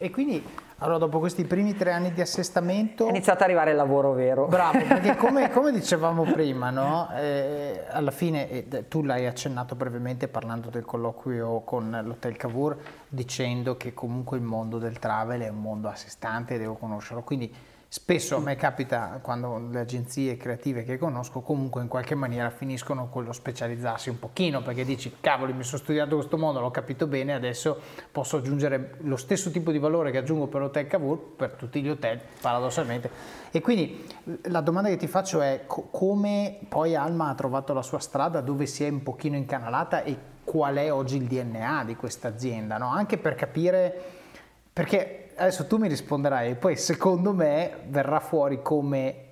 E quindi, allora, dopo questi primi tre anni di assestamento... È iniziato ad arrivare il lavoro vero. Bravo, perché [LAUGHS] come, come dicevamo prima, no? eh, alla fine, eh, tu l'hai accennato brevemente parlando del colloquio con l'Hotel Cavour, dicendo che comunque il mondo del travel è un mondo a sé stante e devo conoscerlo. Quindi Spesso a me capita quando le agenzie creative che conosco comunque in qualche maniera finiscono con lo specializzarsi un pochino perché dici cavoli mi sono studiato questo mondo, l'ho capito bene, adesso posso aggiungere lo stesso tipo di valore che aggiungo per l'hotel Cavour per tutti gli hotel paradossalmente. E quindi la domanda che ti faccio è co- come poi Alma ha trovato la sua strada, dove si è un pochino incanalata e qual è oggi il DNA di questa azienda, no? anche per capire perché adesso tu mi risponderai, poi secondo me verrà fuori come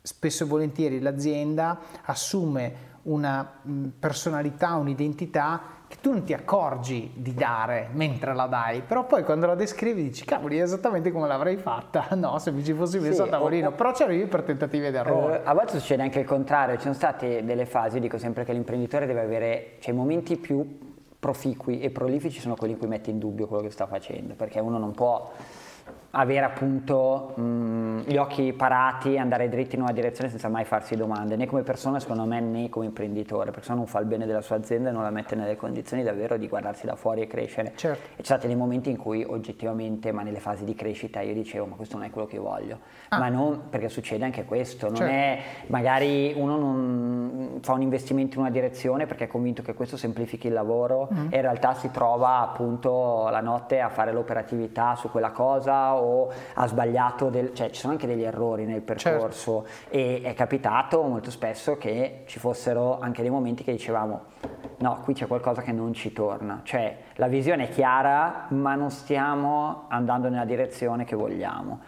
spesso e volentieri l'azienda assume una personalità, un'identità che tu non ti accorgi di dare mentre la dai, però poi quando la descrivi dici cavoli esattamente come l'avrei fatta, [LAUGHS] no se mi ci fossi messo sì, a tavolino, o, però ci arrivi per tentativi ed errori. Eh, a volte succede anche il contrario, ci sono state delle fasi, io dico sempre che l'imprenditore deve avere, cioè i momenti più proficui e prolifici sono quelli in cui mette in dubbio quello che sta facendo, perché uno non può avere appunto mh, gli occhi parati, andare dritti in una direzione senza mai farsi domande, né come persona secondo me né come imprenditore, perché se non fa il bene della sua azienda e non la mette nelle condizioni davvero di guardarsi da fuori e crescere. Certo. E ci sono stati dei momenti in cui oggettivamente, ma nelle fasi di crescita, io dicevo ma questo non è quello che voglio, ah. ma non perché succede anche questo, non certo. è magari uno non fa un investimento in una direzione perché è convinto che questo semplifichi il lavoro mm. e in realtà si trova appunto la notte a fare l'operatività su quella cosa o ha sbagliato, del, cioè ci sono anche degli errori nel percorso certo. e è capitato molto spesso che ci fossero anche dei momenti che dicevamo no, qui c'è qualcosa che non ci torna, cioè la visione è chiara ma non stiamo andando nella direzione che vogliamo.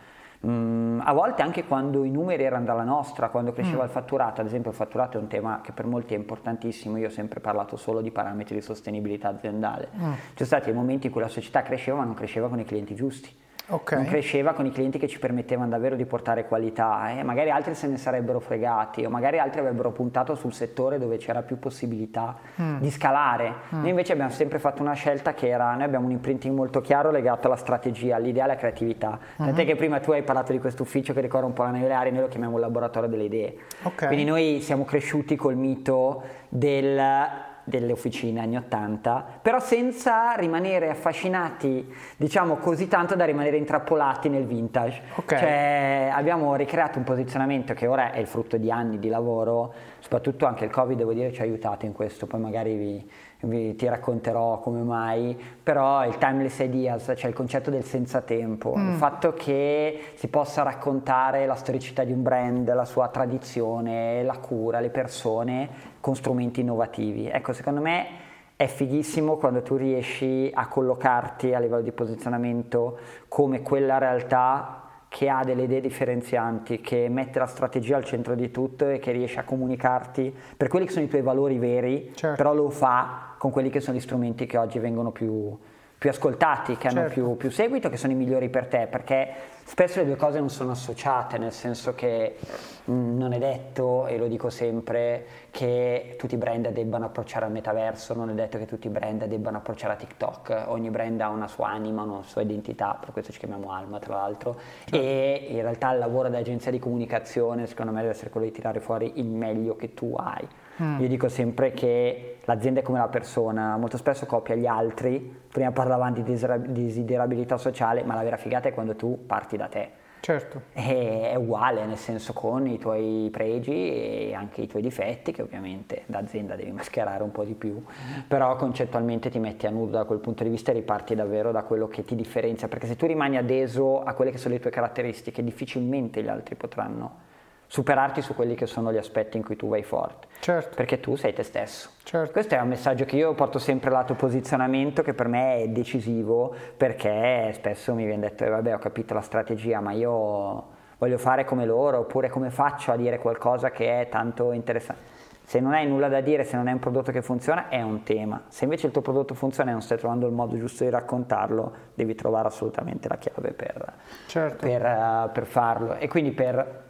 Mm, a volte anche quando i numeri erano dalla nostra, quando cresceva mm. il fatturato, ad esempio il fatturato è un tema che per molti è importantissimo, io ho sempre parlato solo di parametri di sostenibilità aziendale. Mm. Ci sono stati momenti in cui la società cresceva ma non cresceva con i clienti giusti okay. non cresceva con i clienti che ci permettevano davvero di portare qualità e eh? magari altri se ne sarebbero fregati o magari altri avrebbero puntato sul settore dove c'era più possibilità mm. di scalare. Mm. Noi invece abbiamo sempre fatto una scelta che era, noi abbiamo un imprinting molto chiaro legato alla strategia, all'idea e alla creatività. Mm-hmm. Tant'è che prima tu hai parlato di questo ufficio che ricorda un po' la neve aria, noi lo chiamiamo il laboratorio delle idee. Okay. Quindi noi siamo cresciuti col mito del delle officine anni 80, però senza rimanere affascinati, diciamo così tanto da rimanere intrappolati nel vintage. Okay. Cioè, abbiamo ricreato un posizionamento che ora è il frutto di anni di lavoro, soprattutto anche il Covid, devo dire, ci ha aiutato in questo, poi magari vi, vi, ti racconterò come mai, però il timeless ideas, cioè il concetto del senza tempo, mm. il fatto che si possa raccontare la storicità di un brand, la sua tradizione, la cura, le persone con strumenti innovativi. Ecco, secondo me è fighissimo quando tu riesci a collocarti a livello di posizionamento come quella realtà che ha delle idee differenzianti, che mette la strategia al centro di tutto e che riesce a comunicarti per quelli che sono i tuoi valori veri, certo. però lo fa con quelli che sono gli strumenti che oggi vengono più, più ascoltati, che certo. hanno più, più, seguito, che sono i migliori per te, perché spesso le due cose non sono associate, nel senso che mh, mm, non è detto, e lo dico sempre, che tutti i brand debbano approcciare al metaverso, non è detto che tutti i brand debbano approcciare a TikTok, ogni brand ha una sua anima, una sua identità, per questo ci chiamiamo Alma tra l'altro, certo. e in realtà il lavoro dell'agenzia di comunicazione secondo me deve essere quello di tirare fuori il meglio che tu hai. Mm. Io dico sempre che l'azienda è come la persona, molto spesso copia gli altri, prima parlavamo di desiderabilità sociale, ma la vera figata è quando tu parti da te. Certo. E è uguale, nel senso con i tuoi pregi e anche i tuoi difetti, che ovviamente da azienda devi mascherare un po' di più, però concettualmente ti metti a nudo da quel punto di vista e riparti davvero da quello che ti differenzia, perché se tu rimani adeso a quelle che sono le tue caratteristiche, difficilmente gli altri potranno superarti su quelli che sono gli aspetti in cui tu vai forte. Certo. Perché tu sei te stesso. Certo. Questo è un messaggio che io porto sempre lato posizionamento, che per me è decisivo, perché spesso mi viene detto, eh, vabbè ho capito la strategia, ma io voglio fare come loro, oppure come faccio a dire qualcosa che è tanto interessante. Se non hai nulla da dire, se non hai un prodotto che funziona, è un tema. Se invece il tuo prodotto funziona e non stai trovando il modo giusto di raccontarlo, devi trovare assolutamente la chiave per, Certo. per, uh, per farlo. E quindi per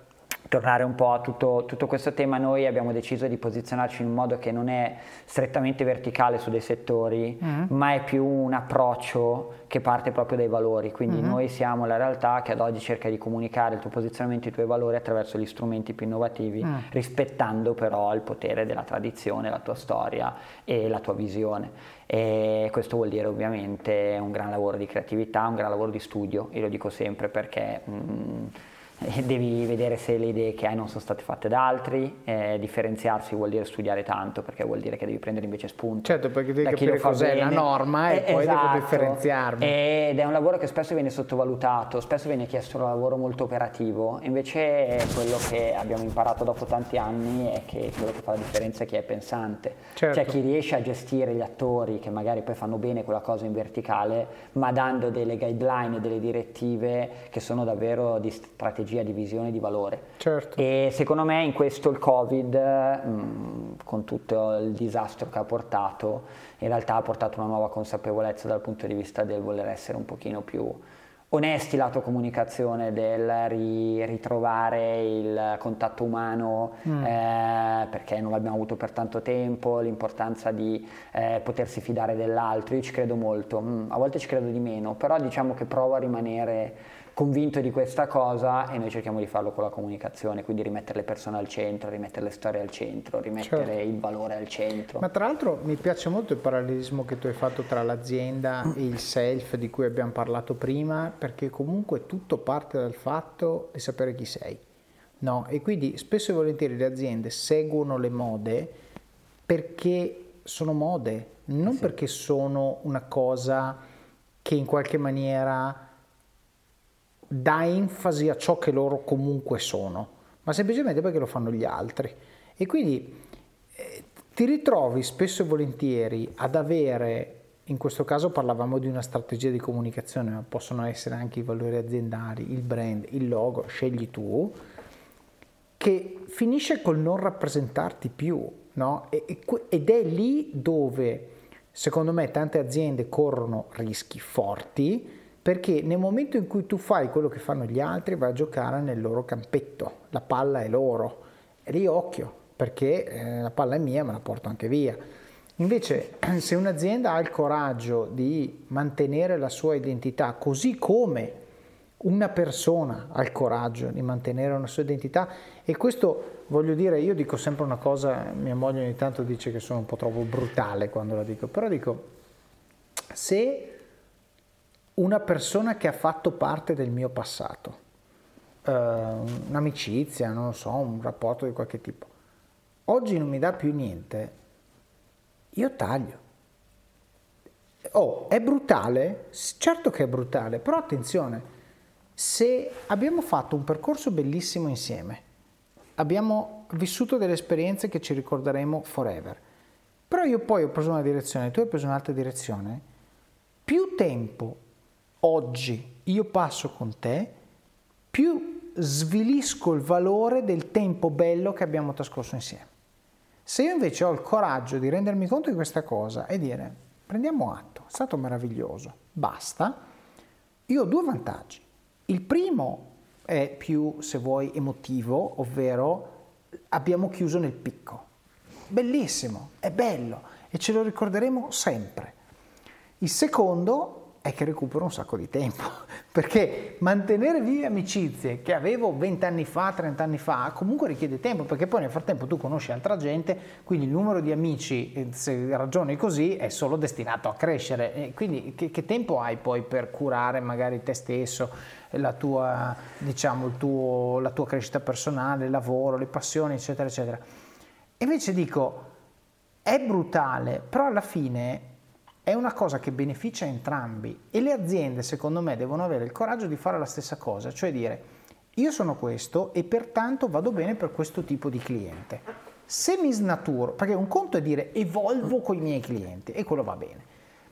tornare un po' a tutto, tutto, questo tema, noi abbiamo deciso di posizionarci in un modo che non è strettamente verticale su dei settori, mm. ma è più un approccio che parte proprio dai valori. Quindi mm-hmm. noi siamo la realtà che ad oggi cerca di comunicare il tuo posizionamento e i tuoi valori attraverso gli strumenti più innovativi, mm. rispettando però il potere della tradizione, la tua storia e la tua visione. E questo vuol dire ovviamente un gran lavoro di creatività, un gran lavoro di studio, io lo dico sempre perché... Mm, devi vedere se le idee che hai non sono state fatte da altri, eh, differenziarsi vuol dire studiare tanto perché vuol dire che devi prendere invece spunto. Certo, perché devi capire cos'è bene. la norma e eh, poi esatto. devo differenziarmi. Ed è un lavoro che spesso viene sottovalutato, spesso viene chiesto un lavoro molto operativo, invece quello che abbiamo imparato dopo tanti anni è che quello che fa la differenza è chi è pensante, certo. cioè chi riesce a gestire gli attori che magari poi fanno bene quella cosa in verticale, ma dando delle guideline, delle direttive che sono davvero di strategia strategia di visione di valore. Certo. E secondo me in questo il Covid, mh, con tutto il disastro che ha portato, in realtà ha portato una nuova consapevolezza dal punto di vista del voler essere un pochino più onesti lato comunicazione, del ri, ritrovare il contatto umano mm. eh, perché non l'abbiamo avuto per tanto tempo, l'importanza di eh, potersi fidare dell'altro, io ci credo molto, mm, a volte ci credo di meno, però diciamo che provo a rimanere convinto di questa cosa e noi cerchiamo di farlo con la comunicazione, quindi rimettere le persone al centro, rimettere le storie al centro, rimettere certo. il valore al centro. Ma tra l'altro mi piace molto il parallelismo che tu hai fatto tra l'azienda e il self di cui abbiamo parlato prima, perché comunque tutto parte dal fatto di sapere chi sei. No? E quindi spesso e volentieri le aziende seguono le mode perché sono mode, non sì. perché sono una cosa che in qualche maniera dà enfasi a ciò che loro comunque sono, ma semplicemente perché lo fanno gli altri. E quindi eh, ti ritrovi spesso e volentieri ad avere, in questo caso parlavamo di una strategia di comunicazione, ma possono essere anche i valori aziendali, il brand, il logo, scegli tu, che finisce col non rappresentarti più, no? ed è lì dove, secondo me, tante aziende corrono rischi forti, perché nel momento in cui tu fai quello che fanno gli altri vai a giocare nel loro campetto, la palla è loro, e lì occhio, perché eh, la palla è mia me la porto anche via. Invece [CLEARS THROAT] se un'azienda ha il coraggio di mantenere la sua identità, così come una persona ha il coraggio di mantenere una sua identità, e questo voglio dire, io dico sempre una cosa, mia moglie ogni tanto dice che sono un po' troppo brutale quando la dico, però dico, se una persona che ha fatto parte del mio passato, uh, un'amicizia, non so, un rapporto di qualche tipo, oggi non mi dà più niente, io taglio. Oh, è brutale? Certo che è brutale, però attenzione, se abbiamo fatto un percorso bellissimo insieme, abbiamo vissuto delle esperienze che ci ricorderemo forever, però io poi ho preso una direzione, tu hai preso un'altra direzione, più tempo oggi io passo con te, più svilisco il valore del tempo bello che abbiamo trascorso insieme. Se io invece ho il coraggio di rendermi conto di questa cosa e dire prendiamo atto, è stato meraviglioso, basta, io ho due vantaggi. Il primo è più, se vuoi, emotivo, ovvero abbiamo chiuso nel picco. Bellissimo, è bello e ce lo ricorderemo sempre. Il secondo è che recupero un sacco di tempo, [LAUGHS] perché mantenere vive amicizie che avevo 20 anni fa, 30 anni fa, comunque richiede tempo, perché poi nel frattempo tu conosci altra gente, quindi il numero di amici, eh, se ragioni così, è solo destinato a crescere. E quindi che, che tempo hai poi per curare magari te stesso, la tua, diciamo, tuo, la tua crescita personale, il lavoro, le passioni, eccetera, eccetera. Invece dico, è brutale, però alla fine è una cosa che beneficia entrambi e le aziende secondo me devono avere il coraggio di fare la stessa cosa, cioè dire io sono questo e pertanto vado bene per questo tipo di cliente. Se mi snaturo, perché un conto è dire evolvo con i miei clienti e quello va bene,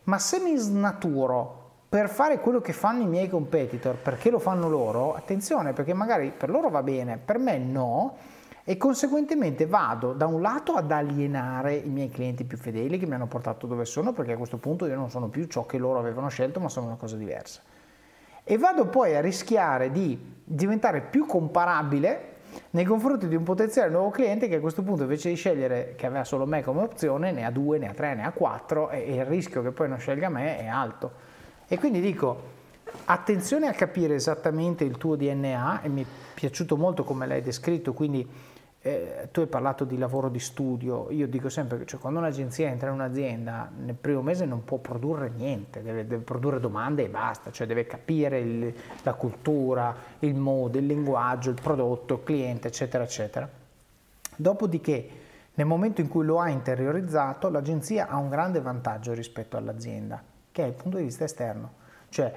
ma se mi snaturo per fare quello che fanno i miei competitor, perché lo fanno loro, attenzione perché magari per loro va bene, per me no, e conseguentemente vado da un lato ad alienare i miei clienti più fedeli che mi hanno portato dove sono, perché a questo punto io non sono più ciò che loro avevano scelto, ma sono una cosa diversa. E vado poi a rischiare di diventare più comparabile nei confronti di un potenziale nuovo cliente che a questo punto invece di scegliere che aveva solo me come opzione ne ha due, ne ha tre, ne ha quattro e, il rischio che poi non scelga me è alto. E quindi dico, attenzione a capire esattamente il tuo DNA e mi è piaciuto molto come l'hai descritto, quindi eh, tu hai parlato di lavoro di studio, io dico sempre che cioè, quando un'agenzia entra in un'azienda nel primo mese non può produrre niente, deve, deve produrre domande e basta, cioè deve capire il, la cultura, il modo, il linguaggio, il prodotto, il cliente, eccetera, eccetera. Dopodiché, nel momento in cui lo ha interiorizzato, l'agenzia ha un grande vantaggio rispetto all'azienda, che è il punto di vista esterno. Cioè,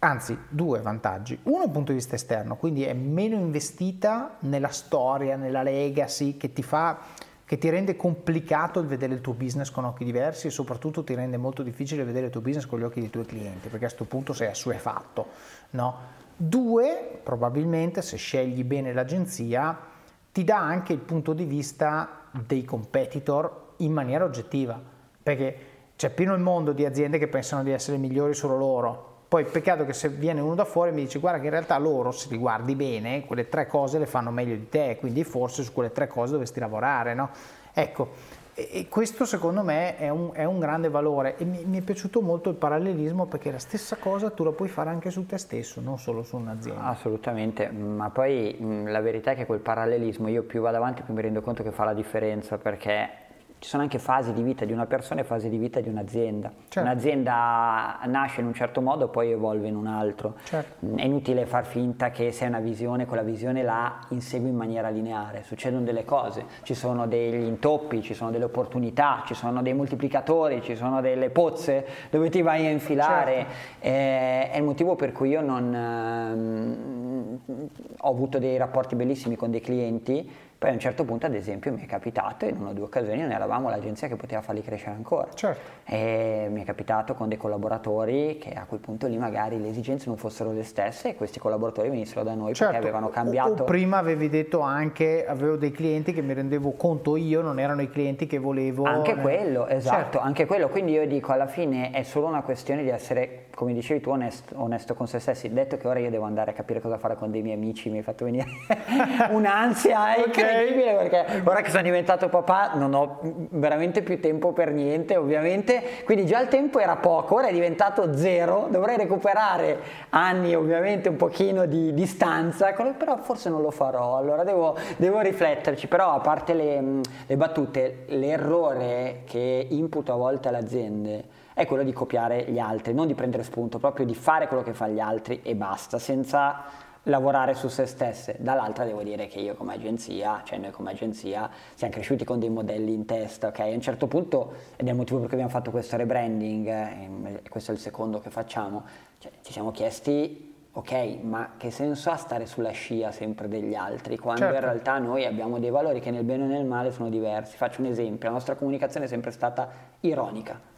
anzi due vantaggi. Uno dal punto di vista esterno, quindi è meno investita nella storia, nella legacy che ti fa che ti rende complicato il vedere il tuo business con occhi diversi e soprattutto ti rende molto difficile vedere il tuo business con gli occhi dei tuoi clienti, perché a questo punto sei assuefatto. No? Due, probabilmente se scegli bene l'agenzia, ti dà anche il punto di vista dei competitor in maniera oggettiva, perché c'è pieno il mondo di aziende che pensano di essere migliori solo loro, poi peccato che se viene uno da fuori mi dice guarda che in realtà loro, se li guardi bene, quelle tre cose le fanno meglio di te, quindi forse su quelle tre cose dovresti lavorare, no? Ecco, questo secondo me è un, è un grande valore e mi, mi, è piaciuto molto il parallelismo perché la stessa cosa tu la puoi fare anche su te stesso, non solo su un'azienda. Assolutamente, ma poi la verità è che quel parallelismo io più vado avanti più mi rendo conto che fa la differenza perché ci sono anche fasi di vita di una persona e fasi di vita di un'azienda. Certo. Un'azienda nasce in un certo modo e poi evolve in un altro. Certo. È inutile far finta che se hai una visione, quella visione la insegui in maniera lineare. Succedono delle cose, ci sono degli intoppi, ci sono delle opportunità, ci sono dei moltiplicatori, ci sono delle pozze dove ti vai a infilare. Certo. Eh, è il motivo per cui io non, ehm, ho avuto dei rapporti bellissimi con dei clienti poi a un certo punto, ad esempio, mi è capitato, in una o due occasioni, non eravamo l'agenzia che poteva farli crescere ancora. Certo. E mi è capitato con dei collaboratori che a quel punto lì magari le esigenze non fossero le stesse e questi collaboratori venissero da noi certo. perché avevano cambiato. O, o prima avevi detto anche, avevo dei clienti che mi rendevo conto io, non erano i clienti che volevo. Anche eh. quello, esatto, certo. anche quello. Quindi io dico, alla fine è solo una questione di essere, come dicevi tu, onesto, onesto con se stessi. Detto che ora io devo andare a capire cosa fare con dei miei amici, mi hai fatto venire [LAUGHS] un'ansia. [LAUGHS] okay incredibile perché ora che sono diventato papà non ho veramente più tempo per niente ovviamente, quindi già il tempo era poco, ora è diventato zero, dovrei recuperare anni ovviamente un pochino di distanza, però forse non lo farò, allora devo, devo rifletterci, però a parte le, le battute, l'errore che imputo a volte alle aziende è quello di copiare gli altri, non di prendere spunto, proprio di fare quello che fanno gli altri e basta, senza lavorare su se stesse. Dall'altra devo dire che io come agenzia, cioè noi come agenzia, siamo cresciuti con dei modelli in testa, ok? A un certo punto, ed è il motivo per cui abbiamo fatto questo rebranding, e questo è il secondo che facciamo, cioè, ci siamo chiesti ok, ma che senso ha stare sulla scia sempre degli altri, quando certo. in realtà noi abbiamo dei valori che nel bene e nel male sono diversi. Faccio un esempio, la nostra comunicazione è sempre stata ironica.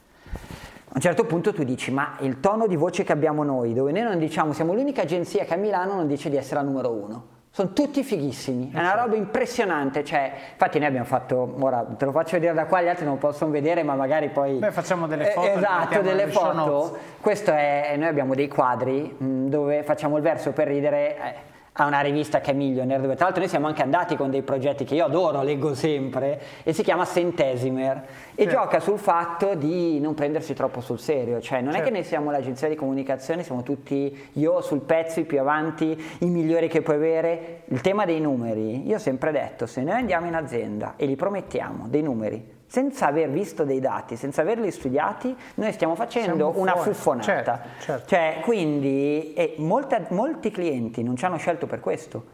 A un certo punto tu dici, ma il tono di voce che abbiamo noi, dove noi non diciamo, siamo l'unica agenzia che a Milano non dice di essere la numero uno. Sono tutti fighissimi, è una roba impressionante, cioè, infatti noi abbiamo fatto, ora te lo faccio vedere da qua, gli altri non possono vedere, ma magari poi... Beh, facciamo delle foto. Eh, esatto, delle foto. Questo è, noi abbiamo dei quadri mh, mm, dove facciamo il verso per ridere, eh, a una rivista che è Millionaire, dove tra l'altro noi siamo anche andati con dei progetti che io adoro, leggo sempre, e si chiama Centesimer, e certo. gioca sul fatto di non prendersi troppo sul serio, cioè non certo. è che noi siamo l'agenzia di comunicazione, siamo tutti io sul pezzo, i più avanti, i migliori che puoi avere, il tema dei numeri, io ho sempre detto, se noi andiamo in azienda e gli promettiamo dei numeri, senza aver visto dei dati, senza averli studiati, noi stiamo facendo una fuffonata. Certo, certo. Cioè, quindi, e molte, molti clienti non ci hanno scelto per questo.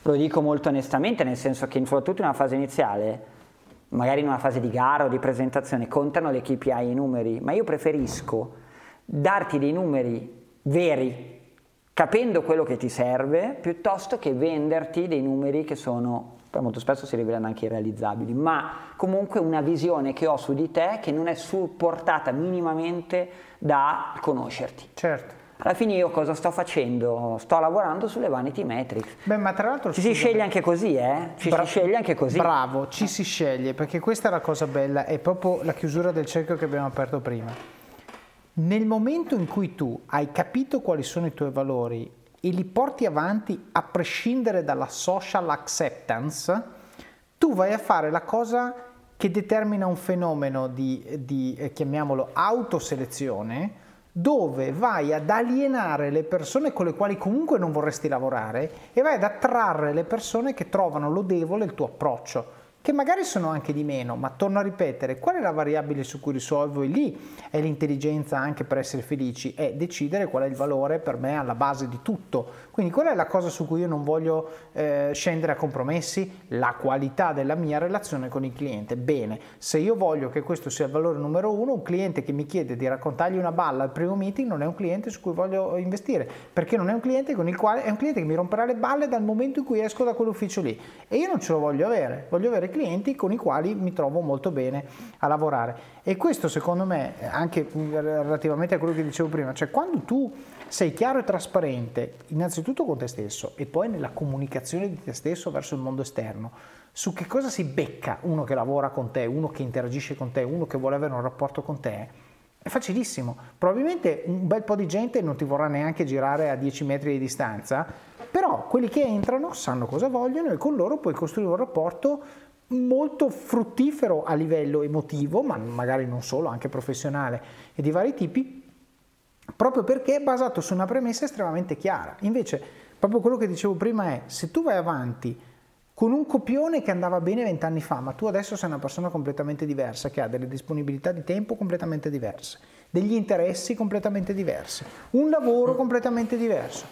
Lo dico molto onestamente, nel senso che soprattutto in una fase iniziale, magari in una fase di gara o di presentazione, contano le KPI i numeri, ma io preferisco darti dei numeri veri, capendo quello che ti serve, piuttosto che venderti dei numeri che sono poi molto spesso si rivelano anche irrealizzabili, ma comunque una visione che ho su di te che non è supportata minimamente da conoscerti. Certo. Alla fine io cosa sto facendo? Sto lavorando sulle vanity metrics. Beh, ma tra l'altro ci si sceglie anche così, eh? Ci Bra- si sceglie anche così. Bravo, ci si sceglie, perché questa è la cosa bella, è proprio la chiusura del cerchio che abbiamo aperto prima. Nel momento in cui tu hai capito quali sono i tuoi valori e li porti avanti a prescindere dalla social acceptance, tu vai a fare la cosa che determina un fenomeno di, di eh, chiamiamolo, autoselezione, dove vai ad alienare le persone con le quali comunque non vorresti lavorare e vai ad attrarre le persone che trovano lodevole il tuo approccio che magari sono anche di meno, ma torno a ripetere, qual è la variabile su cui risolvo? E lì è l'intelligenza anche per essere felici, è decidere qual è il valore per me alla base di tutto. Quindi qual è la cosa su cui io non voglio eh, scendere a compromessi? La qualità della mia relazione con il cliente. Bene, se io voglio che questo sia il valore numero uno, un cliente che mi chiede di raccontargli una balla al primo meeting non è un cliente su cui voglio investire, perché non è un cliente con il quale è un cliente che mi romperà le balle dal momento in cui esco da quell'ufficio lì. E io non ce lo voglio avere, voglio avere clienti con i quali mi trovo molto bene a lavorare. E questo secondo me, anche relativamente a quello che dicevo prima, cioè quando tu sei chiaro e trasparente, innanzitutto con te stesso e poi nella comunicazione di te stesso verso il mondo esterno, su che cosa si becca uno che lavora con te, uno che interagisce con te, uno che vuole avere un rapporto con te, è facilissimo. Probabilmente un bel po' di gente non ti vorrà neanche girare a 10 metri di distanza, però quelli che entrano sanno cosa vogliono e con loro puoi costruire un rapporto molto fruttifero a livello emotivo, ma magari non solo, anche professionale e di vari tipi, proprio perché è basato su una premessa estremamente chiara. Invece, proprio quello che dicevo prima è, se tu vai avanti con un copione che andava bene vent'anni fa, ma tu adesso sei una persona completamente diversa, che ha delle disponibilità di tempo completamente diverse, degli interessi completamente diversi, un lavoro completamente diverso,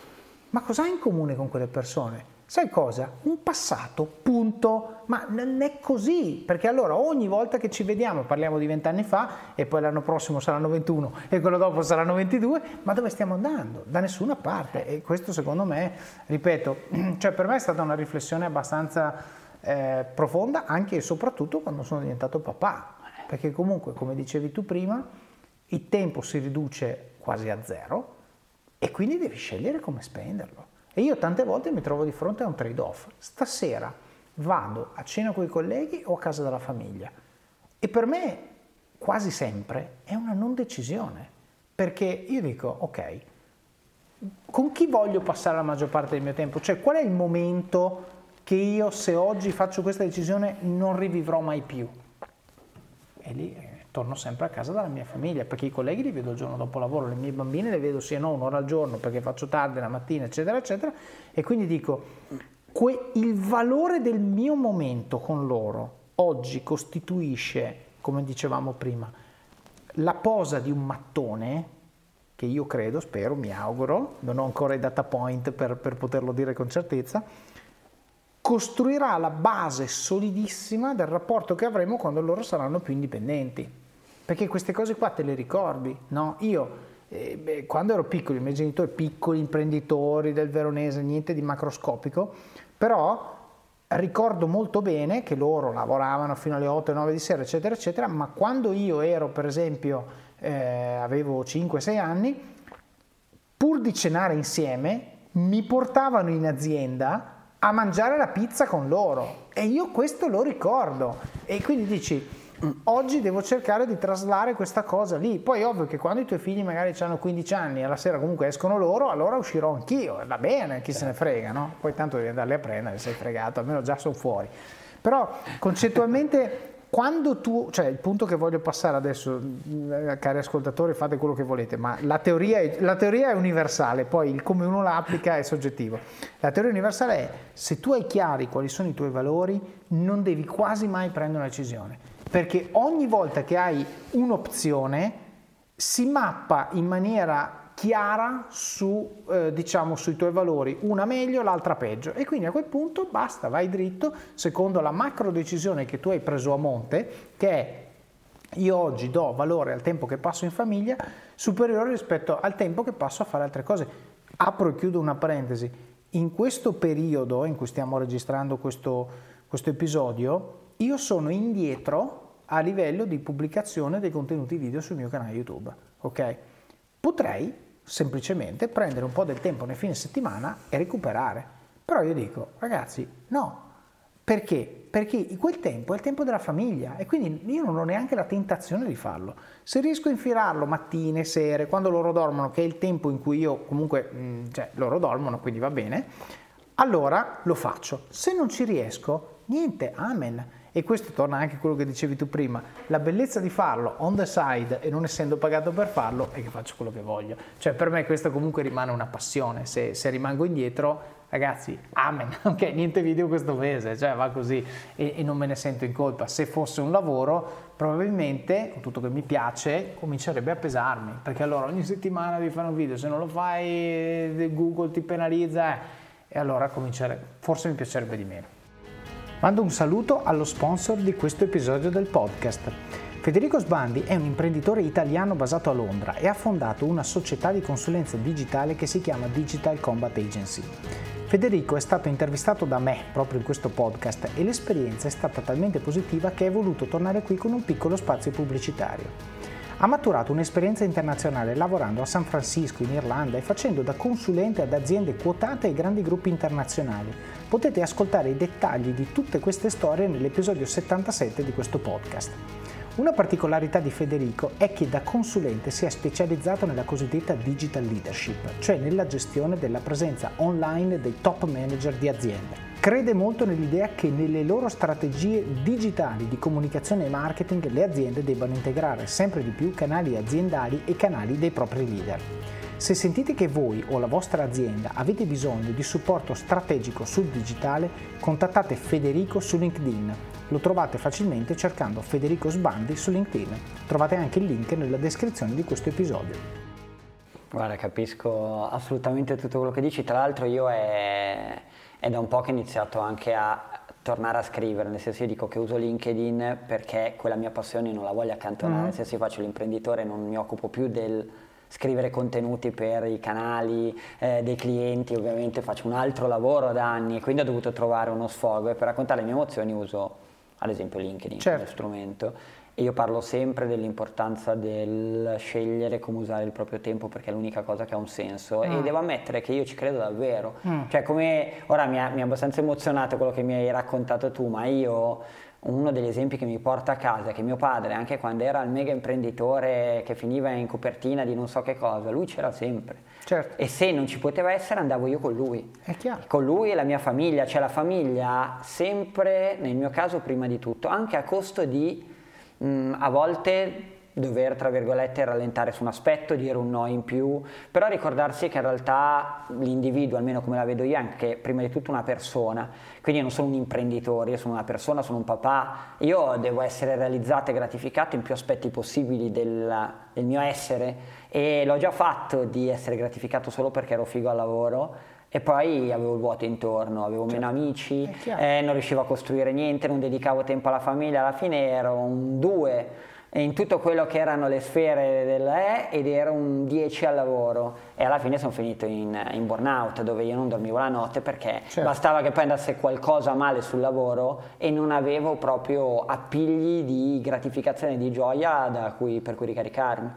ma cosa hai in comune con quelle persone? Sai cosa? Un passato, punto. Ma non è così, perché allora ogni volta che ci vediamo, parliamo di vent'anni fa e poi l'anno prossimo saranno 21 e quello dopo saranno 22, ma dove stiamo andando? Da nessuna parte. E questo secondo me, ripeto, [CLEARS THROAT] cioè per me è stata una riflessione abbastanza eh, profonda anche e soprattutto quando sono diventato papà, perché comunque, come dicevi tu prima, il tempo si riduce quasi a zero e quindi devi scegliere come spenderlo. E io tante volte mi trovo di fronte a un trade-off. Stasera vado a cena con i colleghi o a casa della famiglia? E per me quasi sempre è una non decisione, perché io dico, ok, con chi voglio passare la maggior parte del mio tempo? Cioè qual è il momento che io se oggi faccio questa decisione non rivivrò mai più? E lì torno sempre a casa dalla mia famiglia, perché i colleghi li vedo il giorno dopo lavoro, le mie bambine le vedo sì e no un'ora al giorno perché faccio tardi la mattina, eccetera, eccetera, e quindi dico, que- il valore del mio momento con loro oggi costituisce, come dicevamo prima, la posa di un mattone, che io credo, spero, mi auguro, non ho ancora i data point per, per poterlo dire con certezza, costruirà la base solidissima del rapporto che avremo quando loro saranno più indipendenti. Perché queste cose qua te le ricordi, no? Io eh, beh, quando ero piccolo, i miei genitori piccoli imprenditori del Veronese, niente di macroscopico, però ricordo molto bene che loro lavoravano fino alle 8 9 di sera, eccetera, eccetera, ma quando io ero, per esempio, eh, avevo 5-6 anni, pur di cenare insieme, mi portavano in azienda a mangiare la pizza con loro e io questo lo ricordo e quindi dici oggi devo cercare di traslare questa cosa lì. Poi ovvio che quando i tuoi figli magari hanno 15 anni e alla sera comunque escono loro, allora uscirò anch'io, va bene, chi se ne frega, no? Poi tanto devi andarli a prendere, sei fregato, almeno già sono fuori. Però concettualmente [LAUGHS] quando tu, cioè il punto che voglio passare adesso, eh, cari ascoltatori, fate quello che volete, ma la teoria, è, la teoria è universale, poi il come uno la applica è soggettivo. La teoria universale è se tu hai chiari quali sono i tuoi valori, non devi quasi mai prendere una decisione perché ogni volta che hai un'opzione si mappa in maniera chiara su, eh, diciamo, sui tuoi valori, una meglio, l'altra peggio. E quindi a quel punto basta, vai dritto secondo la macro decisione che tu hai preso a monte, che è io oggi do valore al tempo che passo in famiglia superiore rispetto al tempo che passo a fare altre cose. Apro e chiudo una parentesi, in questo periodo in cui stiamo registrando questo, questo episodio, io sono indietro a livello di pubblicazione dei contenuti video sul mio canale YouTube, ok? Potrei semplicemente prendere un po' del tempo nel fine settimana e recuperare. Però io dico, ragazzi, no. Perché? Perché quel tempo è il tempo della famiglia e quindi io non ho neanche la tentazione di farlo. Se riesco a infilarlo mattine, sere, quando loro dormono, che è il tempo in cui io comunque, mm, cioè loro dormono, quindi va bene, allora lo faccio. Se non ci riesco, niente, amen. E questo torna anche a quello che dicevi tu prima, la bellezza di farlo on the side e non essendo pagato per farlo è che faccio quello che voglio. Cioè per me questo comunque rimane una passione, se, se rimango indietro ragazzi, amen, [LAUGHS] ok, niente video questo mese, cioè va così. E, e, non me ne sento in colpa. Se fosse un lavoro, probabilmente, con tutto che mi piace, comincerebbe a pesarmi, perché allora ogni settimana devi fare un video, se non lo fai eh, Google ti penalizza eh, e allora comincerebbe, forse mi piacerebbe di meno. Mando un saluto allo sponsor di questo episodio del podcast. Federico Sbandi è un imprenditore italiano basato a Londra e ha fondato una società di consulenza digitale che si chiama Digital Combat Agency. Federico è stato intervistato da me proprio in questo podcast e l'esperienza è stata talmente positiva che è voluto tornare qui con un piccolo spazio pubblicitario. Ha maturato un'esperienza internazionale lavorando a San Francisco, in Irlanda e facendo da consulente ad aziende quotate e grandi gruppi internazionali. Potete ascoltare i dettagli di tutte queste storie nell'episodio 77 di questo podcast. Una particolarità di Federico è che da consulente si è specializzato nella cosiddetta digital leadership, cioè nella gestione della presenza online dei top manager di aziende. Crede molto nell'idea che nelle loro strategie digitali di comunicazione e marketing le aziende debbano integrare sempre di più canali aziendali e canali dei propri leader. Se sentite che voi o la vostra azienda avete bisogno di supporto strategico sul digitale, contattate Federico su LinkedIn. Lo trovate facilmente cercando Federico Sbandi su LinkedIn. Trovate anche il link nella descrizione di questo episodio. Guarda, capisco assolutamente tutto quello che dici. Tra l'altro io è è da un po' che ho iniziato anche a tornare a scrivere, nel senso io dico che uso LinkedIn perché quella mia passione non la voglio accantonare, mm. nel senso io faccio l'imprenditore, non mi occupo più del scrivere contenuti per i canali eh, dei clienti, ovviamente faccio un altro lavoro da anni e quindi ho dovuto trovare uno sfogo e per raccontare le mie emozioni uso ad esempio LinkedIn certo. come strumento io parlo sempre dell'importanza del scegliere come usare il proprio tempo perché è l'unica cosa che ha un senso mm. e devo ammettere che io ci credo davvero. Mm. Cioè come ora mi ha, mi ha abbastanza emozionato quello che mi hai raccontato tu, ma io uno degli esempi che mi porta a casa è che mio padre, anche quando era il mega imprenditore che finiva in copertina di non so che cosa, lui c'era sempre. Certo. E se non ci poteva essere andavo io con lui. È chiaro. Con lui e la mia famiglia, cioè la famiglia sempre, nel mio caso prima di tutto, anche a costo di mh, mm, a volte dover, tra virgolette, rallentare su un aspetto, dire un no in più, però ricordarsi che in realtà l'individuo, almeno come la vedo io, è anche prima di tutto una persona, quindi io non sono un imprenditore, io sono una persona, sono un papà, io devo essere realizzato e gratificato in più aspetti possibili del, del mio essere. E l'ho già fatto di essere gratificato solo perché ero figo al lavoro e poi avevo il vuoto intorno, avevo certo. meno amici, eh, non riuscivo a costruire niente, non dedicavo tempo alla famiglia, alla fine ero un 2 in tutto quello che erano le sfere del E ed ero un 10 al lavoro e alla fine sono finito in, in burnout dove io non dormivo la notte perché certo. bastava che poi andasse qualcosa male sul lavoro e non avevo proprio appigli di gratificazione di gioia cui, per cui ricaricarmi.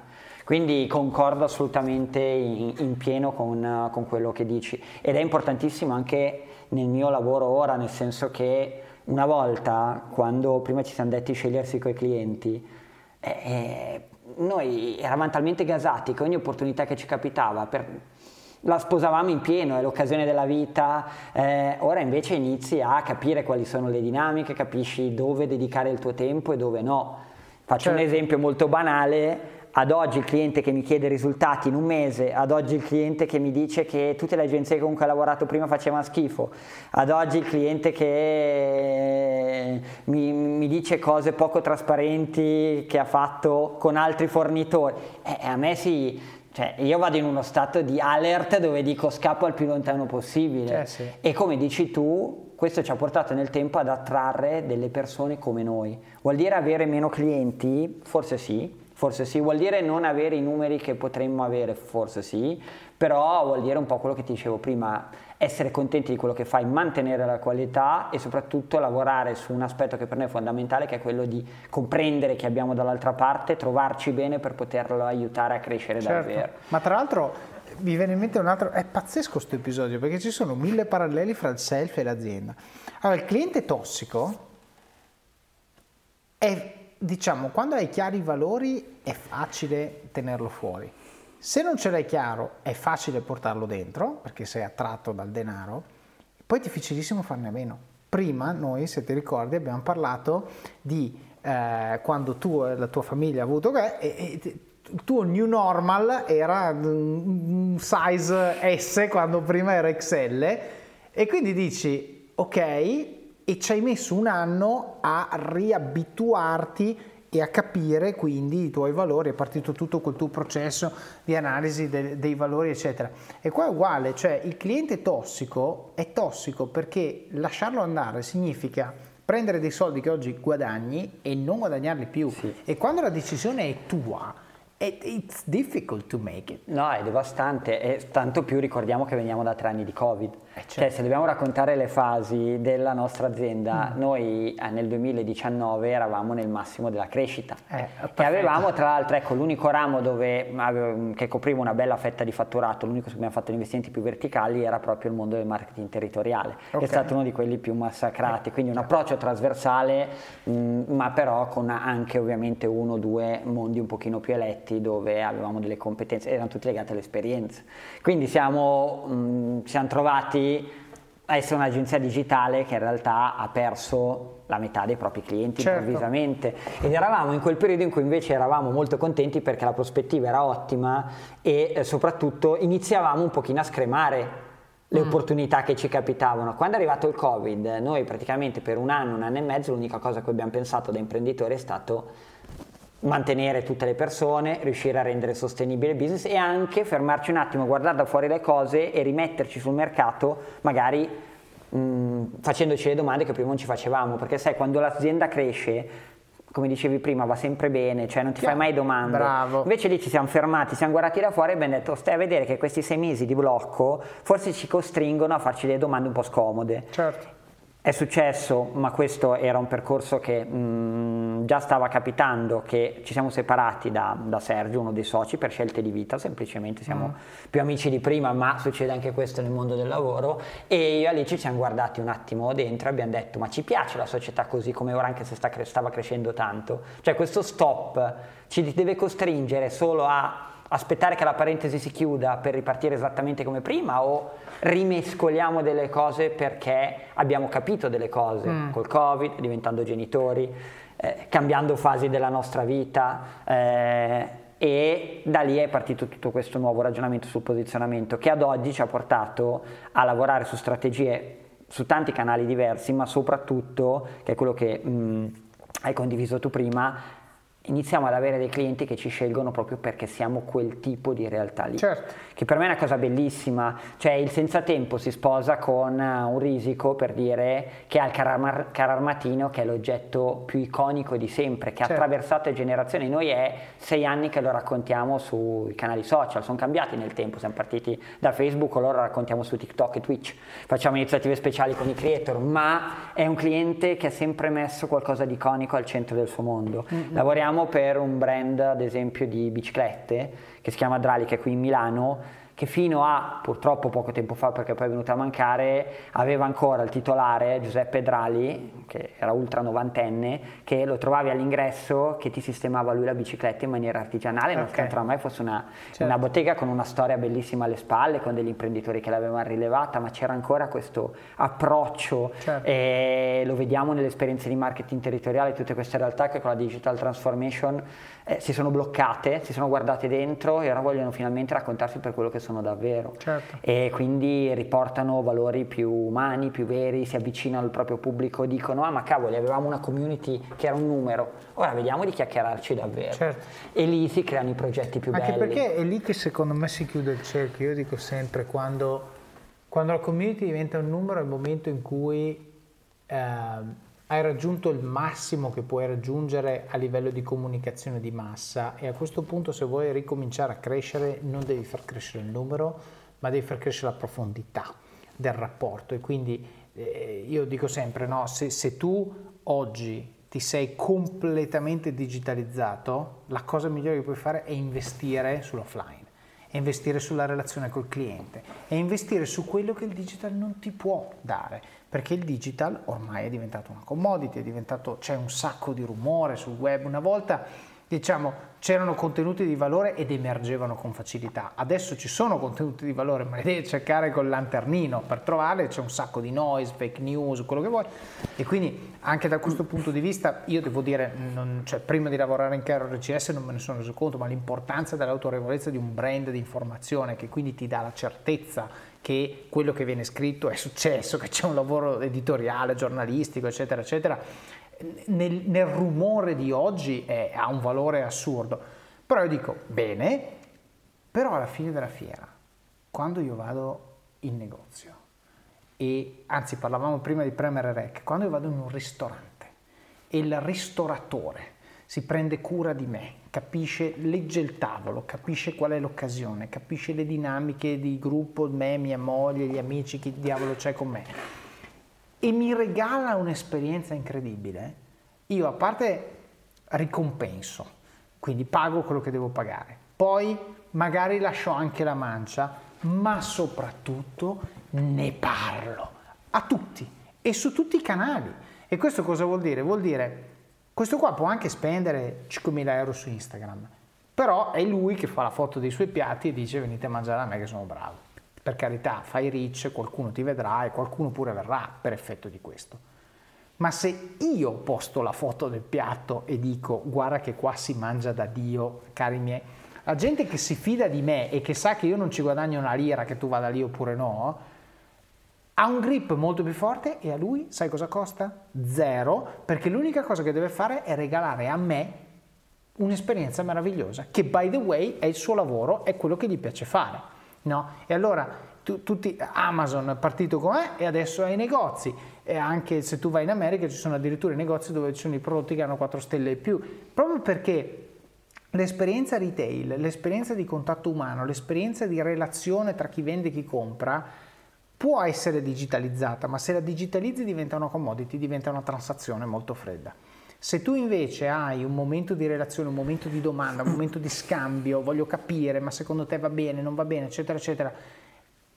Quindi concordo assolutamente in, in pieno con, con, quello che dici ed è importantissimo anche nel mio lavoro ora, nel senso che una volta, quando prima ci siamo detti scegliersi coi clienti, eh, eh, noi eravamo talmente gasati che ogni opportunità che ci capitava per, la sposavamo in pieno, è l'occasione della vita, eh, ora invece inizi a capire quali sono le dinamiche, capisci dove dedicare il tuo tempo e dove no. Faccio certo. un esempio molto banale, ad oggi il cliente che mi chiede risultati in un mese, ad oggi il cliente che mi dice che tutte le agenzie con cui ho lavorato prima facevano schifo, ad oggi il cliente che mi, mi dice cose poco trasparenti che ha fatto con altri fornitori, eh, a me si, cioè, io vado in uno stato di alert dove dico scappo al più lontano possibile. Eh sì. E come dici tu, questo ci ha portato nel tempo ad attrarre delle persone come noi. Vuol dire avere meno clienti? Forse sì, forse sì, vuol dire non avere i numeri che potremmo avere, forse sì, però vuol dire un po' quello che ti dicevo prima, essere contenti di quello che fai, mantenere la qualità e soprattutto lavorare su un aspetto che per noi è fondamentale, che è quello di comprendere chi abbiamo dall'altra parte, trovarci bene per poterlo aiutare a crescere certo. davvero. Ma tra l'altro mi viene in mente un altro, è pazzesco questo episodio perché ci sono mille paralleli fra il self e l'azienda. Allora, il cliente tossico è, diciamo, quando hai chiari i valori è facile tenerlo fuori. Se non ce l'hai chiaro è facile portarlo dentro perché sei attratto dal denaro, poi è difficilissimo farne a meno. Prima noi, se ti ricordi, abbiamo parlato di eh, quando tu e la tua famiglia ha avuto e, e, il tuo new normal era un size S quando prima era XL e quindi dici ok e ci hai messo un anno a riabituarti e a capire quindi i tuoi valori, è partito tutto col tuo processo di analisi de- dei valori eccetera. E qua è uguale, cioè il cliente tossico è tossico perché lasciarlo andare significa prendere dei soldi che oggi guadagni e non guadagnarli più. Sì. E quando la decisione è tua, it's difficult to make it. No, è devastante e tanto più ricordiamo che veniamo da tre anni di Covid. Eh certo. Cioè, se dobbiamo raccontare le fasi della nostra azienda, mm. noi eh, nel 2019 eravamo nel massimo della crescita eh, e avevamo tra l'altro ecco, l'unico ramo dove, che copriva una bella fetta di fatturato, l'unico su cui abbiamo fatto gli investimenti più verticali era proprio il mondo del marketing territoriale, okay. che è stato uno di quelli più massacrati, quindi un approccio trasversale, mh, mm, ma però con anche ovviamente uno o due mondi un pochino più eletti dove avevamo delle competenze, erano tutti legati all'esperienza. Quindi siamo, mh, siamo trovati a essere un'agenzia digitale che in realtà ha perso la metà dei propri clienti certo. improvvisamente ed eravamo in quel periodo in cui invece eravamo molto contenti perché la prospettiva era ottima e eh, soprattutto iniziavamo un pochino a scremare le mm. opportunità che ci capitavano. Quando è arrivato il Covid, noi praticamente per un anno, un anno e mezzo, l'unica cosa che abbiamo pensato da imprenditori è stato mantenere tutte le persone, riuscire a rendere sostenibile il business e anche fermarci un attimo, guardare da fuori le cose e rimetterci sul mercato magari mh, facendoci le domande che prima non ci facevamo, perché sai quando l'azienda cresce come dicevi prima, va sempre bene, cioè non ti fai mai domande. Bravo. Invece lì ci siamo fermati, siamo guardati da fuori e abbiamo detto, stai a vedere che questi sei mesi di blocco forse ci costringono a farci delle domande un po' scomode. Certo. È successo, ma questo era un percorso che mh, mm, già stava capitando, che ci siamo separati da, da, Sergio, uno dei soci, per scelte di vita, semplicemente siamo mm. più amici di prima, ma succede anche questo nel mondo del lavoro e io e Alice ci siamo guardati un attimo dentro e abbiamo detto ma ci piace la società così come ora anche se sta, stava crescendo tanto? Cioè questo stop ci deve costringere solo a aspettare che la parentesi si chiuda per ripartire esattamente come prima o rimescoliamo delle cose perché abbiamo capito delle cose mm. col Covid, diventando genitori, eh, cambiando fasi della nostra vita eh, e da lì è partito tutto questo nuovo ragionamento sul posizionamento che ad oggi ci ha portato a lavorare su strategie su tanti canali diversi, ma soprattutto, che è quello che mh, mm, hai condiviso tu prima, iniziamo ad avere dei clienti che ci scelgono proprio perché siamo quel tipo di realtà lì. Certo. Che per me è una cosa bellissima, cioè il senza tempo si sposa con eh, un risico per dire che ha il car- cararmatino che è l'oggetto più iconico di sempre, che certo. ha attraversato le generazioni. Noi è sei anni che lo raccontiamo sui canali social, sono cambiati nel tempo, siamo partiti da Facebook, ora lo raccontiamo su TikTok e Twitch, facciamo iniziative speciali con i creator, ma è un cliente che ha sempre messo qualcosa di iconico al centro del suo mondo. Mm-hmm. Lavoriamo lavoriamo per un brand, ad esempio, di biciclette che si chiama Drali, è qui in Milano, che fino a purtroppo poco tempo fa, perché poi è venuto a mancare, aveva ancora il titolare Giuseppe Drali, che era ultra novantenne, che lo trovavi all'ingresso, che ti sistemava lui la bicicletta in maniera artigianale, okay. nonostante oramai fosse una, certo. una, bottega con una storia bellissima alle spalle, con degli imprenditori che l'avevano rilevata, ma c'era ancora questo approccio certo. e lo vediamo nelle esperienze di marketing territoriale, tutte queste realtà che con la digital transformation eh, si sono bloccate, si sono guardate dentro e ora vogliono finalmente raccontarsi per quello che sono davvero. Certo. E quindi riportano valori più umani, più veri, si avvicinano al proprio pubblico, dicono ah ma cavoli avevamo una community che era un numero, ora vediamo di chiacchierarci davvero. Certo. E lì si creano i progetti più Anche belli. Anche perché è lì che secondo me si chiude il cerchio, io dico sempre quando, quando la community diventa un numero è il momento in cui... Eh, hai raggiunto il massimo che puoi raggiungere a livello di comunicazione di massa e a questo punto se vuoi ricominciare a crescere non devi far crescere il numero, ma devi far crescere la profondità del rapporto. E quindi eh, io dico sempre, no, se, se tu oggi ti sei completamente digitalizzato, la cosa migliore che puoi fare è investire sull'offline, è investire sulla relazione col cliente, è investire su quello che il digital non ti può dare, perché il digital ormai è diventato una commodity, c'è un sacco di rumore sul web, una volta diciamo, c'erano contenuti di valore ed emergevano con facilità. Adesso ci sono contenuti di valore, ma li devi cercare col lanternino per trovarli, c'è un sacco di noise, fake news, quello che vuoi. E quindi anche da questo punto di vista io devo dire, non, cioè, prima di lavorare in Carol RCS non me ne sono reso conto, ma l'importanza dell'autorevolezza di un brand di informazione che quindi ti dà la certezza che quello che viene scritto è successo, che c'è un lavoro editoriale, giornalistico, eccetera, eccetera nel, nel rumore di oggi è, ha un valore assurdo. Però io dico, bene, però alla fine della fiera, quando io vado in negozio, e anzi parlavamo prima di premere rec, quando io vado in un ristorante e il ristoratore si prende cura di me, capisce, legge il tavolo, capisce qual è l'occasione, capisce le dinamiche di gruppo, me, mia moglie, gli amici, chi diavolo c'è con me, e mi regala un'esperienza incredibile, io a parte ricompenso, quindi pago quello che devo pagare, poi magari lascio anche la mancia, ma soprattutto ne parlo a tutti e su tutti i canali. E questo cosa vuol dire? Vuol dire, questo qua può anche spendere 5.000 euro su Instagram, però è lui che fa la foto dei suoi piatti e dice venite a mangiare a me che sono bravo per carità, fai rich, qualcuno ti vedrà e qualcuno pure verrà per effetto di questo. Ma se io posto la foto del piatto e dico guarda che qua si mangia da Dio, cari miei, la gente che si fida di me e che sa che io non ci guadagno una lira che tu vada lì oppure no, ha un grip molto più forte e a lui sai cosa costa? Zero, perché l'unica cosa che deve fare è regalare a me un'esperienza meravigliosa, che by the way è il suo lavoro, è quello che gli piace fare. No? E allora tu, tutti, Amazon è partito con me e adesso hai i negozi e anche se tu vai in America ci sono addirittura i negozi dove ci sono i prodotti che hanno 4 stelle e più, proprio perché l'esperienza retail, l'esperienza di contatto umano, l'esperienza di relazione tra chi vende e chi compra può essere digitalizzata, ma se la digitalizzi diventa una commodity, diventa una transazione molto fredda. Se tu invece hai un momento di relazione, un momento di domanda, un momento di scambio, voglio capire, ma secondo te va bene, non va bene, eccetera, eccetera,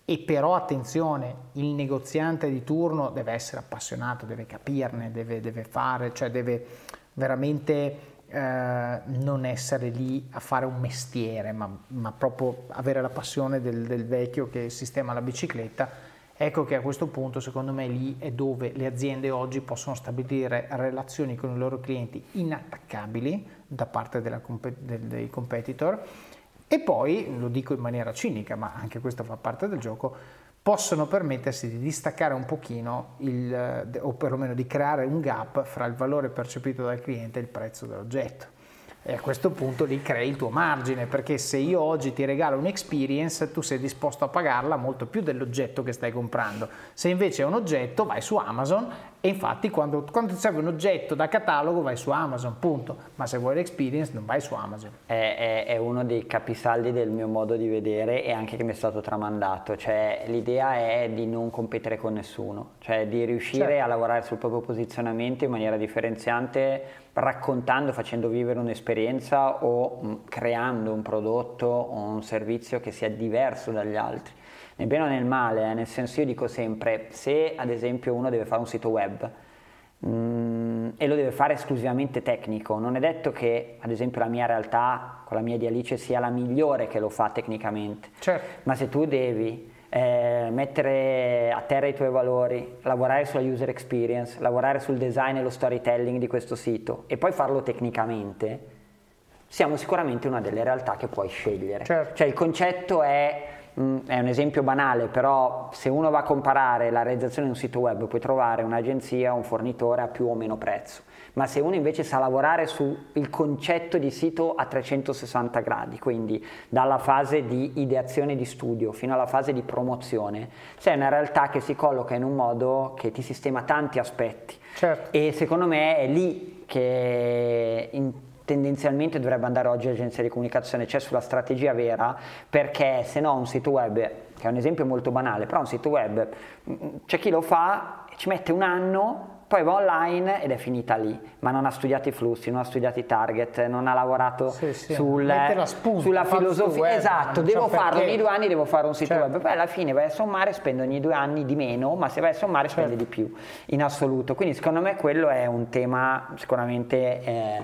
e però attenzione, il negoziante di turno deve essere appassionato, deve capirne, deve, deve fare, cioè deve veramente eh, non essere lì a fare un mestiere, ma, ma proprio avere la passione del, del vecchio che sistema la bicicletta Ecco che a questo punto secondo me lì è dove le aziende oggi possono stabilire relazioni con i loro clienti inattaccabili da parte della, dei competitor. E poi, lo dico in maniera cinica, ma anche questo fa parte del gioco, possono permettersi di distaccare un pochino il, o perlomeno di creare un gap fra il valore percepito dal cliente e il prezzo dell'oggetto e a questo punto lì crei il tuo margine, perché se io oggi ti regalo un'experience, tu sei disposto a pagarla molto più dell'oggetto che stai comprando. Se invece è un oggetto, vai su Amazon e infatti quando, quando ti serve un oggetto da catalogo vai su Amazon, punto. Ma se vuoi l'experience non vai su Amazon. È, è, è uno dei capisaldi del mio modo di vedere e anche che mi è stato tramandato, cioè l'idea è di non competere con nessuno, cioè di riuscire certo. a lavorare sul proprio posizionamento in maniera differenziante raccontando, facendo vivere un'esperienza o mh, creando un prodotto o un servizio che sia diverso dagli altri. Nel bene o nel male, eh, nel senso io dico sempre, se ad esempio uno deve fare un sito web mh, mm, e lo deve fare esclusivamente tecnico, non è detto che ad esempio la mia realtà con la mia di Alice sia la migliore che lo fa tecnicamente, certo. ma se tu devi eh, mettere a terra i tuoi valori, lavorare sulla user experience, lavorare sul design e lo storytelling di questo sito e poi farlo tecnicamente, siamo sicuramente una delle realtà che puoi scegliere. Certo. Cioè il concetto è è un esempio banale, però se uno va a comparare la realizzazione di un sito web puoi trovare un'agenzia un fornitore a più o meno prezzo ma se uno invece sa lavorare sul concetto di sito a 360 gradi, quindi dalla fase di ideazione di studio fino alla fase di promozione, c'è una realtà che si colloca in un modo che ti sistema tanti aspetti. Certo. E secondo me è lì che in, tendenzialmente dovrebbe andare oggi l'agenzia di comunicazione, cioè sulla strategia vera, perché se no un sito web, che è un esempio molto banale, però un sito web, mm, c'è chi lo fa, ci mette un anno poi va online ed è finita lì, ma non ha studiato i flussi, non ha studiato i target, non ha lavorato sì, sì. Sul, spunta, sulla filosofia. Web, esatto, devo farlo ogni due anni, devo fare un sito certo. web. Poi alla fine vai a sommare, spendo ogni due anni di meno, ma se vai a sommare certo. spendi di più, in assoluto. Quindi secondo me quello è un tema sicuramente eh,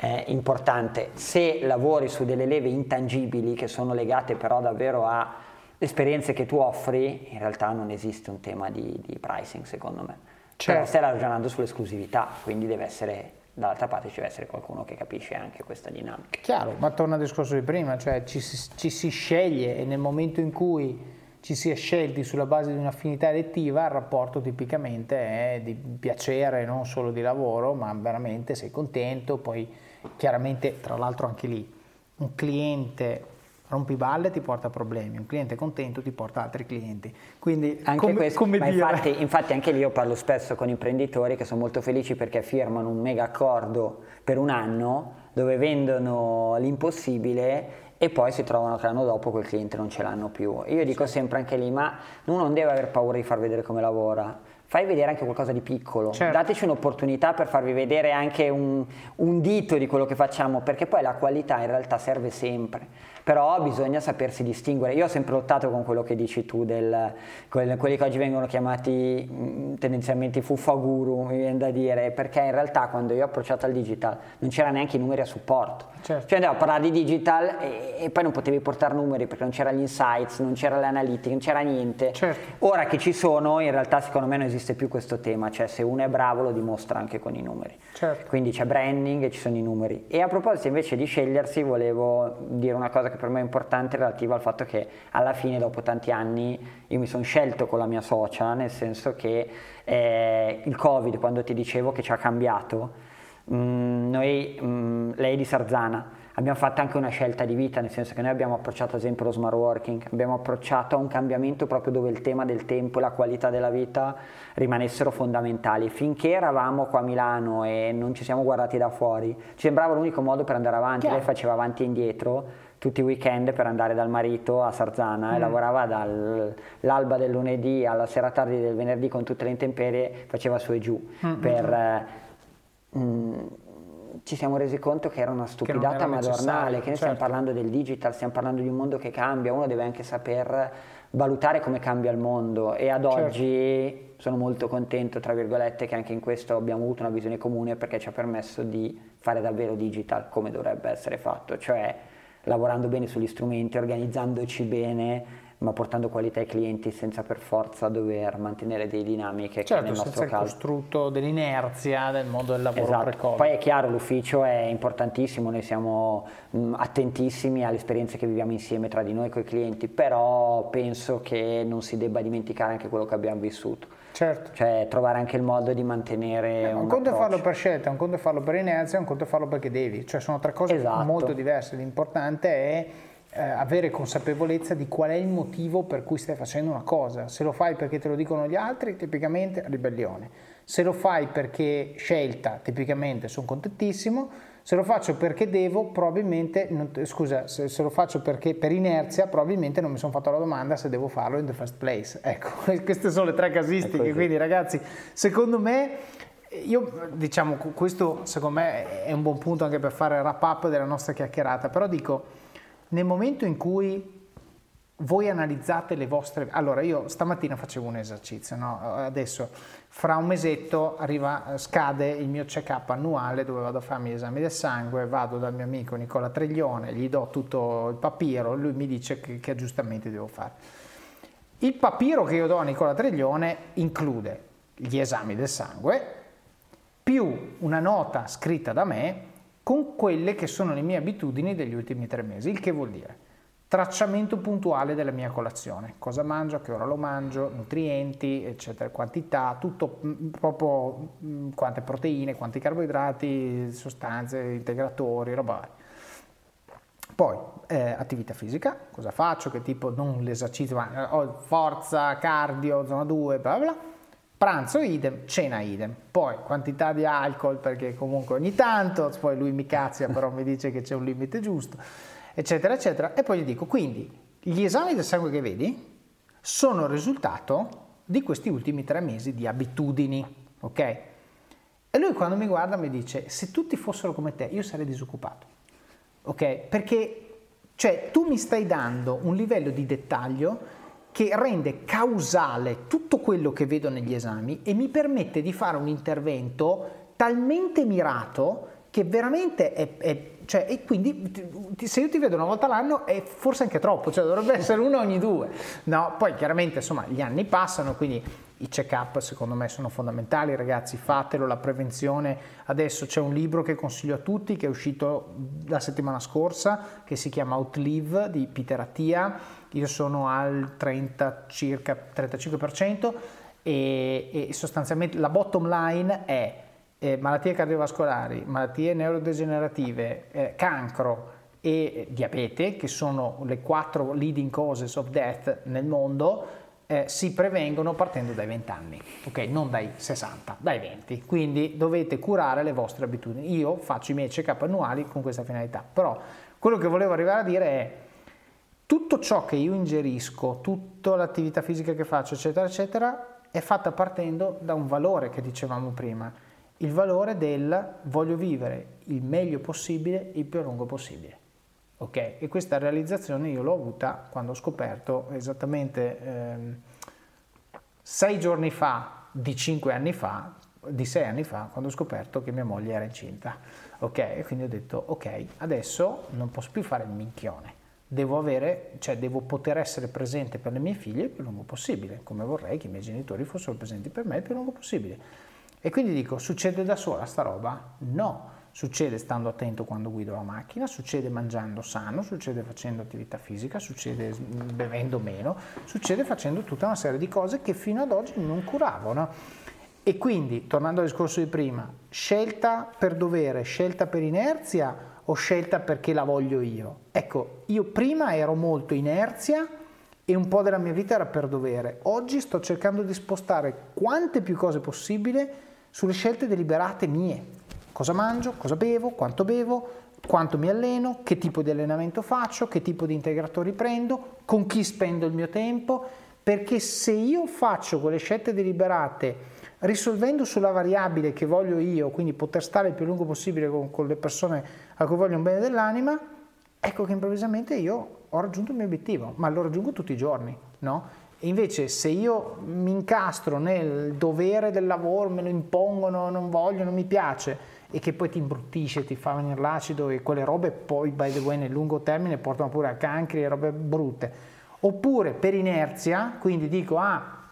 eh, importante. Se lavori su delle leve intangibili che sono legate però davvero a esperienze che tu offri, in realtà non esiste un tema di, di pricing secondo me. Certo. Però stai ragionando sull'esclusività, quindi deve essere dall'altra parte ci deve essere qualcuno che capisce anche questa dinamica. Chiaro, ma torna al discorso di prima, cioè ci si, ci si, sceglie e nel momento in cui ci si è scelti sulla base di un'affinità elettiva, il rapporto tipicamente è di piacere, non solo di lavoro, ma veramente sei contento, poi chiaramente tra l'altro anche lì un cliente rompiballe ti porta problemi, un cliente contento ti porta altri clienti. Quindi anche come, questo, come infatti, infatti, anche lì io parlo spesso con imprenditori che sono molto felici perché firmano un mega accordo per un anno dove vendono l'impossibile e poi si trovano che l'anno dopo quel cliente non ce l'hanno più. Io dico sempre anche lì, ma uno non deve aver paura di far vedere come lavora, fai vedere anche qualcosa di piccolo, certo. dateci un'opportunità per farvi vedere anche un, un dito di quello che facciamo, perché poi la qualità in realtà serve sempre però bisogna sapersi distinguere. Io ho sempre lottato con quello che dici tu, del, quelli che oggi vengono chiamati mm, tendenzialmente fuffaguru, mi viene da dire, perché in realtà quando io ho approcciato al digital non c'era neanche i numeri a supporto. Certo. Cioè andavo a parlare di digital e, e, poi non potevi portare numeri perché non c'era gli insights, non c'era l'analitica, non c'era niente. Certo. Ora che ci sono, in realtà secondo me non esiste più questo tema, cioè se uno è bravo lo dimostra anche con i numeri. Certo. Quindi c'è branding e ci sono i numeri. E a proposito invece di scegliersi, volevo dire una cosa che per me è importante relativa al fatto che alla fine, dopo tanti anni, io mi sono scelto con la mia socia, nel senso che eh, il Covid, quando ti dicevo che ci ha cambiato, mh, mm, noi, mh, mm, lei di Sarzana, abbiamo fatto anche una scelta di vita, nel senso che noi abbiamo approcciato ad esempio lo smart working, abbiamo approcciato a un cambiamento proprio dove il tema del tempo e la qualità della vita rimanessero fondamentali. Finché eravamo qua a Milano e non ci siamo guardati da fuori, ci sembrava l'unico modo per andare avanti, Chiaro. lei faceva avanti e indietro tutti i weekend per andare dal marito a Sarzana mm. e lavorava dall'alba del lunedì alla sera tardi del venerdì con tutte le intemperie, faceva su e giù mm-hmm. per... Eh, mm, ci siamo resi conto che era una stupidata che madornale, che noi certo. stiamo parlando del digital, stiamo parlando di un mondo che cambia, uno deve anche saper valutare come cambia il mondo e ad certo. oggi sono molto contento, tra virgolette, che anche in questo abbiamo avuto una visione comune perché ci ha permesso di fare davvero digital come dovrebbe essere fatto, cioè lavorando bene sugli strumenti, organizzandoci bene, ma portando qualità ai clienti senza per forza dover mantenere delle dinamiche certo, che nel nostro caso. il costrutto dell'inerzia del mondo del lavoro esatto. pre-Covid. Poi è chiaro, l'ufficio è importantissimo, noi siamo mh, attentissimi alle esperienze che viviamo insieme tra di noi con i clienti, però penso che non si debba dimenticare anche quello che abbiamo vissuto. Certo. Cioè trovare anche il modo di mantenere eh, un, un conto è farlo per scelta, un conto è farlo per inerzia, un conto è farlo perché devi, cioè sono tre cose esatto. molto diverse. L'importante è eh, avere consapevolezza di qual è il motivo per cui stai facendo una cosa. Se lo fai perché te lo dicono gli altri, tipicamente ribellione. Se lo fai perché scelta, tipicamente sono contentissimo se lo faccio perché devo, probabilmente, non, scusa, se, se, lo faccio perché per inerzia, probabilmente non mi sono fatto la domanda se devo farlo in the first place. [LAUGHS] Ecco, queste sono le tre casistiche, quindi ragazzi, secondo me io diciamo questo secondo me è un buon punto anche per fare il wrap up della nostra chiacchierata, però dico nel momento in cui voi analizzate le vostre... Allora io stamattina facevo un esercizio, no? adesso fra un mesetto arriva, scade il mio check-up annuale dove vado a farmi gli esami del sangue, vado dal mio amico Nicola Treglione, gli do tutto il papiro, lui mi dice che, che aggiustamenti devo fare. Il papiro che io do a Nicola Treglione include gli esami del sangue più una nota scritta da me con quelle che sono le mie abitudini degli ultimi tre mesi, il che vuol dire tracciamento puntuale della mia colazione, cosa mangio, a che ora lo mangio, nutrienti, eccetera, quantità, tutto mm, proprio mm, quante proteine, quanti carboidrati, sostanze, integratori, roba varia. Poi eh, attività fisica, cosa faccio, che tipo non l'esercizio, ma ho forza, cardio, zona 2, bla bla. Pranzo idem, cena idem. Poi quantità di alcol perché comunque ogni tanto, poi lui mi cazzia però mi dice che c'è un limite giusto eccetera, eccetera. E poi gli dico, quindi gli esami del sangue che vedi sono il risultato di questi ultimi tre mesi di abitudini, ok? E lui quando mi guarda mi dice, se tutti fossero come te, io sarei disoccupato, ok? Perché, cioè, tu mi stai dando un livello di dettaglio che rende causale tutto quello che vedo negli esami e mi permette di fare un intervento talmente mirato che veramente è, è cioè, e quindi se io ti vedo una volta l'anno è forse anche troppo, cioè dovrebbe [LAUGHS] essere uno ogni due. No, poi chiaramente insomma gli anni passano, quindi i check-up secondo me sono fondamentali, ragazzi, fatelo, la prevenzione. Adesso c'è un libro che consiglio a tutti che è uscito la settimana scorsa che si chiama Outlive di Peter Attia. Io sono al 30 circa 35% e, e sostanzialmente la bottom line è eh, malattie cardiovascolari, malattie neurodegenerative, eh, cancro e diabete, che sono le quattro leading causes of death nel mondo, eh, si prevengono partendo dai 20 anni, ok? Non dai 60, dai 20. Quindi dovete curare le vostre abitudini. Io faccio i miei check-up annuali con questa finalità, però quello che volevo arrivare a dire è tutto ciò che io ingerisco, tutta l'attività fisica che faccio, eccetera, eccetera, è fatta partendo da un valore che dicevamo prima il valore del voglio vivere il meglio possibile, il più a lungo possibile. Ok? E questa realizzazione io l'ho avuta quando ho scoperto esattamente ehm, sei giorni fa, di cinque anni fa, di sei anni fa, quando ho scoperto che mia moglie era incinta. Ok? E quindi ho detto, ok, adesso non posso più fare il minchione. Devo, avere, cioè devo poter essere presente per le mie figlie il più lungo possibile, come vorrei che i miei genitori fossero presenti per me il più lungo possibile. E quindi dico, succede da sola sta roba? No, succede stando attento quando guido la macchina, succede mangiando sano, succede facendo attività fisica, succede bevendo meno, succede facendo tutta una serie di cose che fino ad oggi non curavo. E quindi, tornando al discorso di prima, scelta per dovere, scelta per inerzia o scelta perché la voglio io? Ecco, io prima ero molto inerzia e un po' della mia vita era per dovere. Oggi sto cercando di spostare quante più cose possibile sulle scelte deliberate mie. Cosa mangio, cosa bevo, quanto bevo, quanto mi alleno, che tipo di allenamento faccio, che tipo di integratori prendo, con chi spendo il mio tempo, perché se io faccio quelle scelte deliberate risolvendo sulla variabile che voglio io, quindi poter stare il più lungo possibile con, con le persone a cui voglio un bene dell'anima, ecco che improvvisamente io ho raggiunto il mio obiettivo, ma lo raggiungo tutti i giorni, no? Invece se io mi incastro nel dovere del lavoro, me lo impongono, non voglio, non mi piace e che poi ti imbruttisce, ti fa venire l'acido e quelle robe poi by the way nel lungo termine portano pure a cancri e robe brutte. Oppure per inerzia, quindi dico ah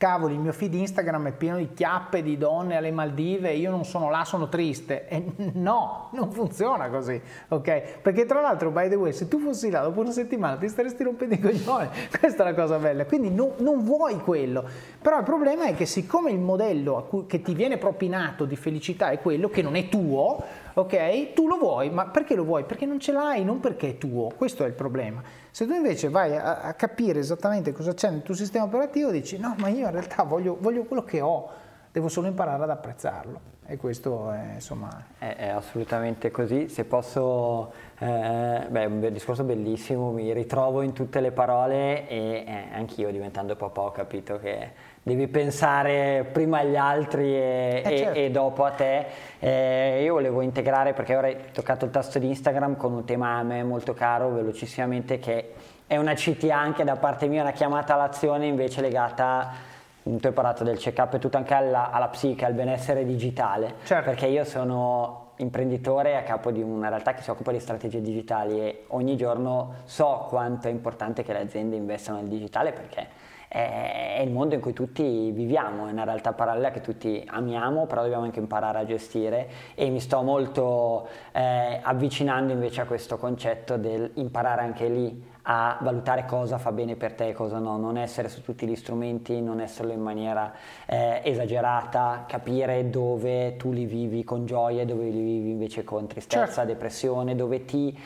cavoli, il mio feed Instagram è pieno di chiappe di donne alle Maldive, io non sono là, sono triste. E [LAUGHS] no, non funziona così, ok? Perché tra l'altro, by the way, se tu fossi là dopo una settimana ti staresti rompendo i coglioni, [LAUGHS] questa è la cosa bella, quindi no, non vuoi quello. Però il problema è che siccome il modello cui, che ti viene propinato di felicità è quello che non è tuo, ok? Tu lo vuoi, ma perché lo vuoi? Perché non ce l'hai, non perché è tuo, questo è il problema. Se tu invece vai a, a capire esattamente cosa c'è nel tuo sistema operativo, dici no, ma io in realtà voglio, voglio quello che ho, devo solo imparare ad apprezzarlo. E questo è insomma... È, è assolutamente così. Se posso, eh, beh, un discorso bellissimo, mi ritrovo in tutte le parole e eh, anch'io diventando papà ho capito che devi pensare prima agli altri e, eh certo. e dopo a te. Eh, io volevo integrare, perché ora hai toccato il tasto di Instagram, con un tema a me molto caro, velocissimamente, che è una CT anche da parte mia, una chiamata all'azione invece legata tu hai parlato del check-up e tutto anche alla, alla psiche, al benessere digitale, certo. perché io sono imprenditore a capo di una realtà che si occupa di strategie digitali e ogni giorno so quanto è importante che le aziende investano nel digitale perché è il mondo in cui tutti viviamo, è una realtà parallela che tutti amiamo, però dobbiamo anche imparare a gestire e mi sto molto eh, avvicinando invece a questo concetto del imparare anche lì a valutare cosa fa bene per te e cosa no, non essere su tutti gli strumenti, non esserlo in maniera eh, esagerata, capire dove tu li vivi con gioia e dove li vivi invece con tristezza, certo. depressione, dove ti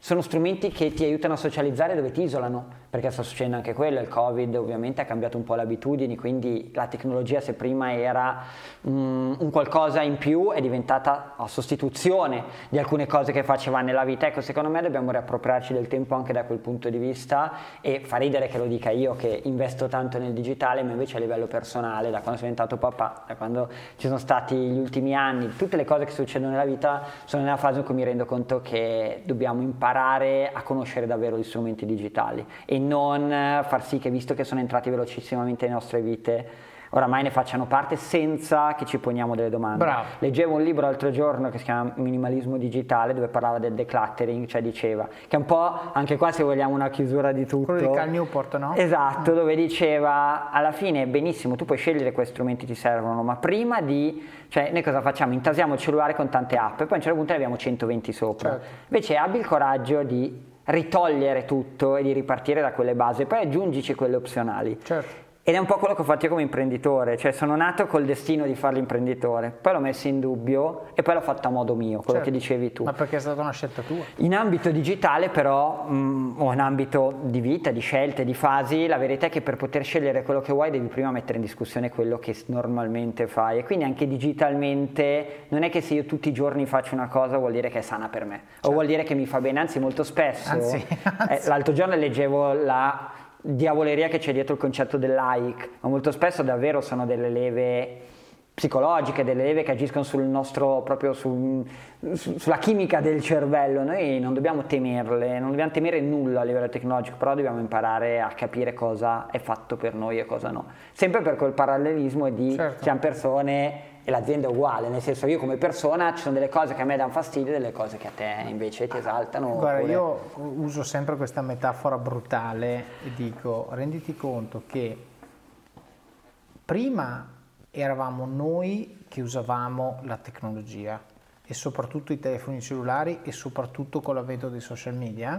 sono strumenti che ti aiutano a socializzare dove ti isolano, perché sta succedendo anche quello, il Covid ovviamente ha cambiato un po' le abitudini, quindi la tecnologia se prima era um, un qualcosa in più è diventata a sostituzione di alcune cose che faceva nella vita. Ecco, secondo me dobbiamo riappropriarci del tempo anche da quel punto di vista e fa ridere che lo dica io che investo tanto nel digitale, ma invece a livello personale, da quando sono diventato papà, da quando ci sono stati gli ultimi anni, tutte le cose che succedono nella vita sono nella fase in cui mi rendo conto che dobbiamo imparare a conoscere davvero gli strumenti digitali. E non far sì che visto che sono entrati velocissimamente nelle nostre vite oramai ne facciano parte senza che ci poniamo delle domande. Bravo. Leggevo un libro l'altro giorno che si chiama Minimalismo Digitale dove parlava del decluttering, cioè diceva, che è un po' anche qua se vogliamo una chiusura di tutto. Quello di Cal Newport, no? Esatto, dove diceva alla fine benissimo, tu puoi scegliere quali strumenti ti servono, ma prima di, cioè noi cosa facciamo? Intasiamo il cellulare con tante app e poi a un certo punto ne abbiamo 120 sopra. Certo. Invece abbi il coraggio di ritogliere tutto e di ripartire da quelle basi, poi aggiungici quelle opzionali. Certo. Ed è un po' quello che ho fatto io come imprenditore, cioè sono nato col destino di fare l'imprenditore, poi l'ho messo in dubbio e poi l'ho fatto a modo mio, quello certo. che dicevi tu. Ma perché è stata una scelta tua? In ambito digitale però, mh, mm, o in ambito di vita, di scelte, di fasi, la verità è che per poter scegliere quello che vuoi devi prima mettere in discussione quello che normalmente fai e quindi anche digitalmente non è che se io tutti i giorni faccio una cosa vuol dire che è sana per me certo. o vuol dire che mi fa bene, anzi molto spesso. Anzi, [LAUGHS] anzi. Eh, l'altro giorno leggevo la diavoleria che c'è dietro il concetto del like, ma molto spesso davvero sono delle leve psicologiche, delle leve che agiscono sul nostro, proprio su, su, sulla chimica del cervello. Noi non dobbiamo temerle, non dobbiamo temere nulla a livello tecnologico, però dobbiamo imparare a capire cosa è fatto per noi e cosa no. Sempre per quel parallelismo di certo. siamo persone e l'azienda è uguale, nel senso io come persona ci sono delle cose che a me danno fastidio e delle cose che a te invece ti esaltano. Guarda, oppure... io uso sempre questa metafora brutale e dico, renditi conto che prima eravamo noi che usavamo la tecnologia e soprattutto i telefoni cellulari e soprattutto con l'avvento dei social media.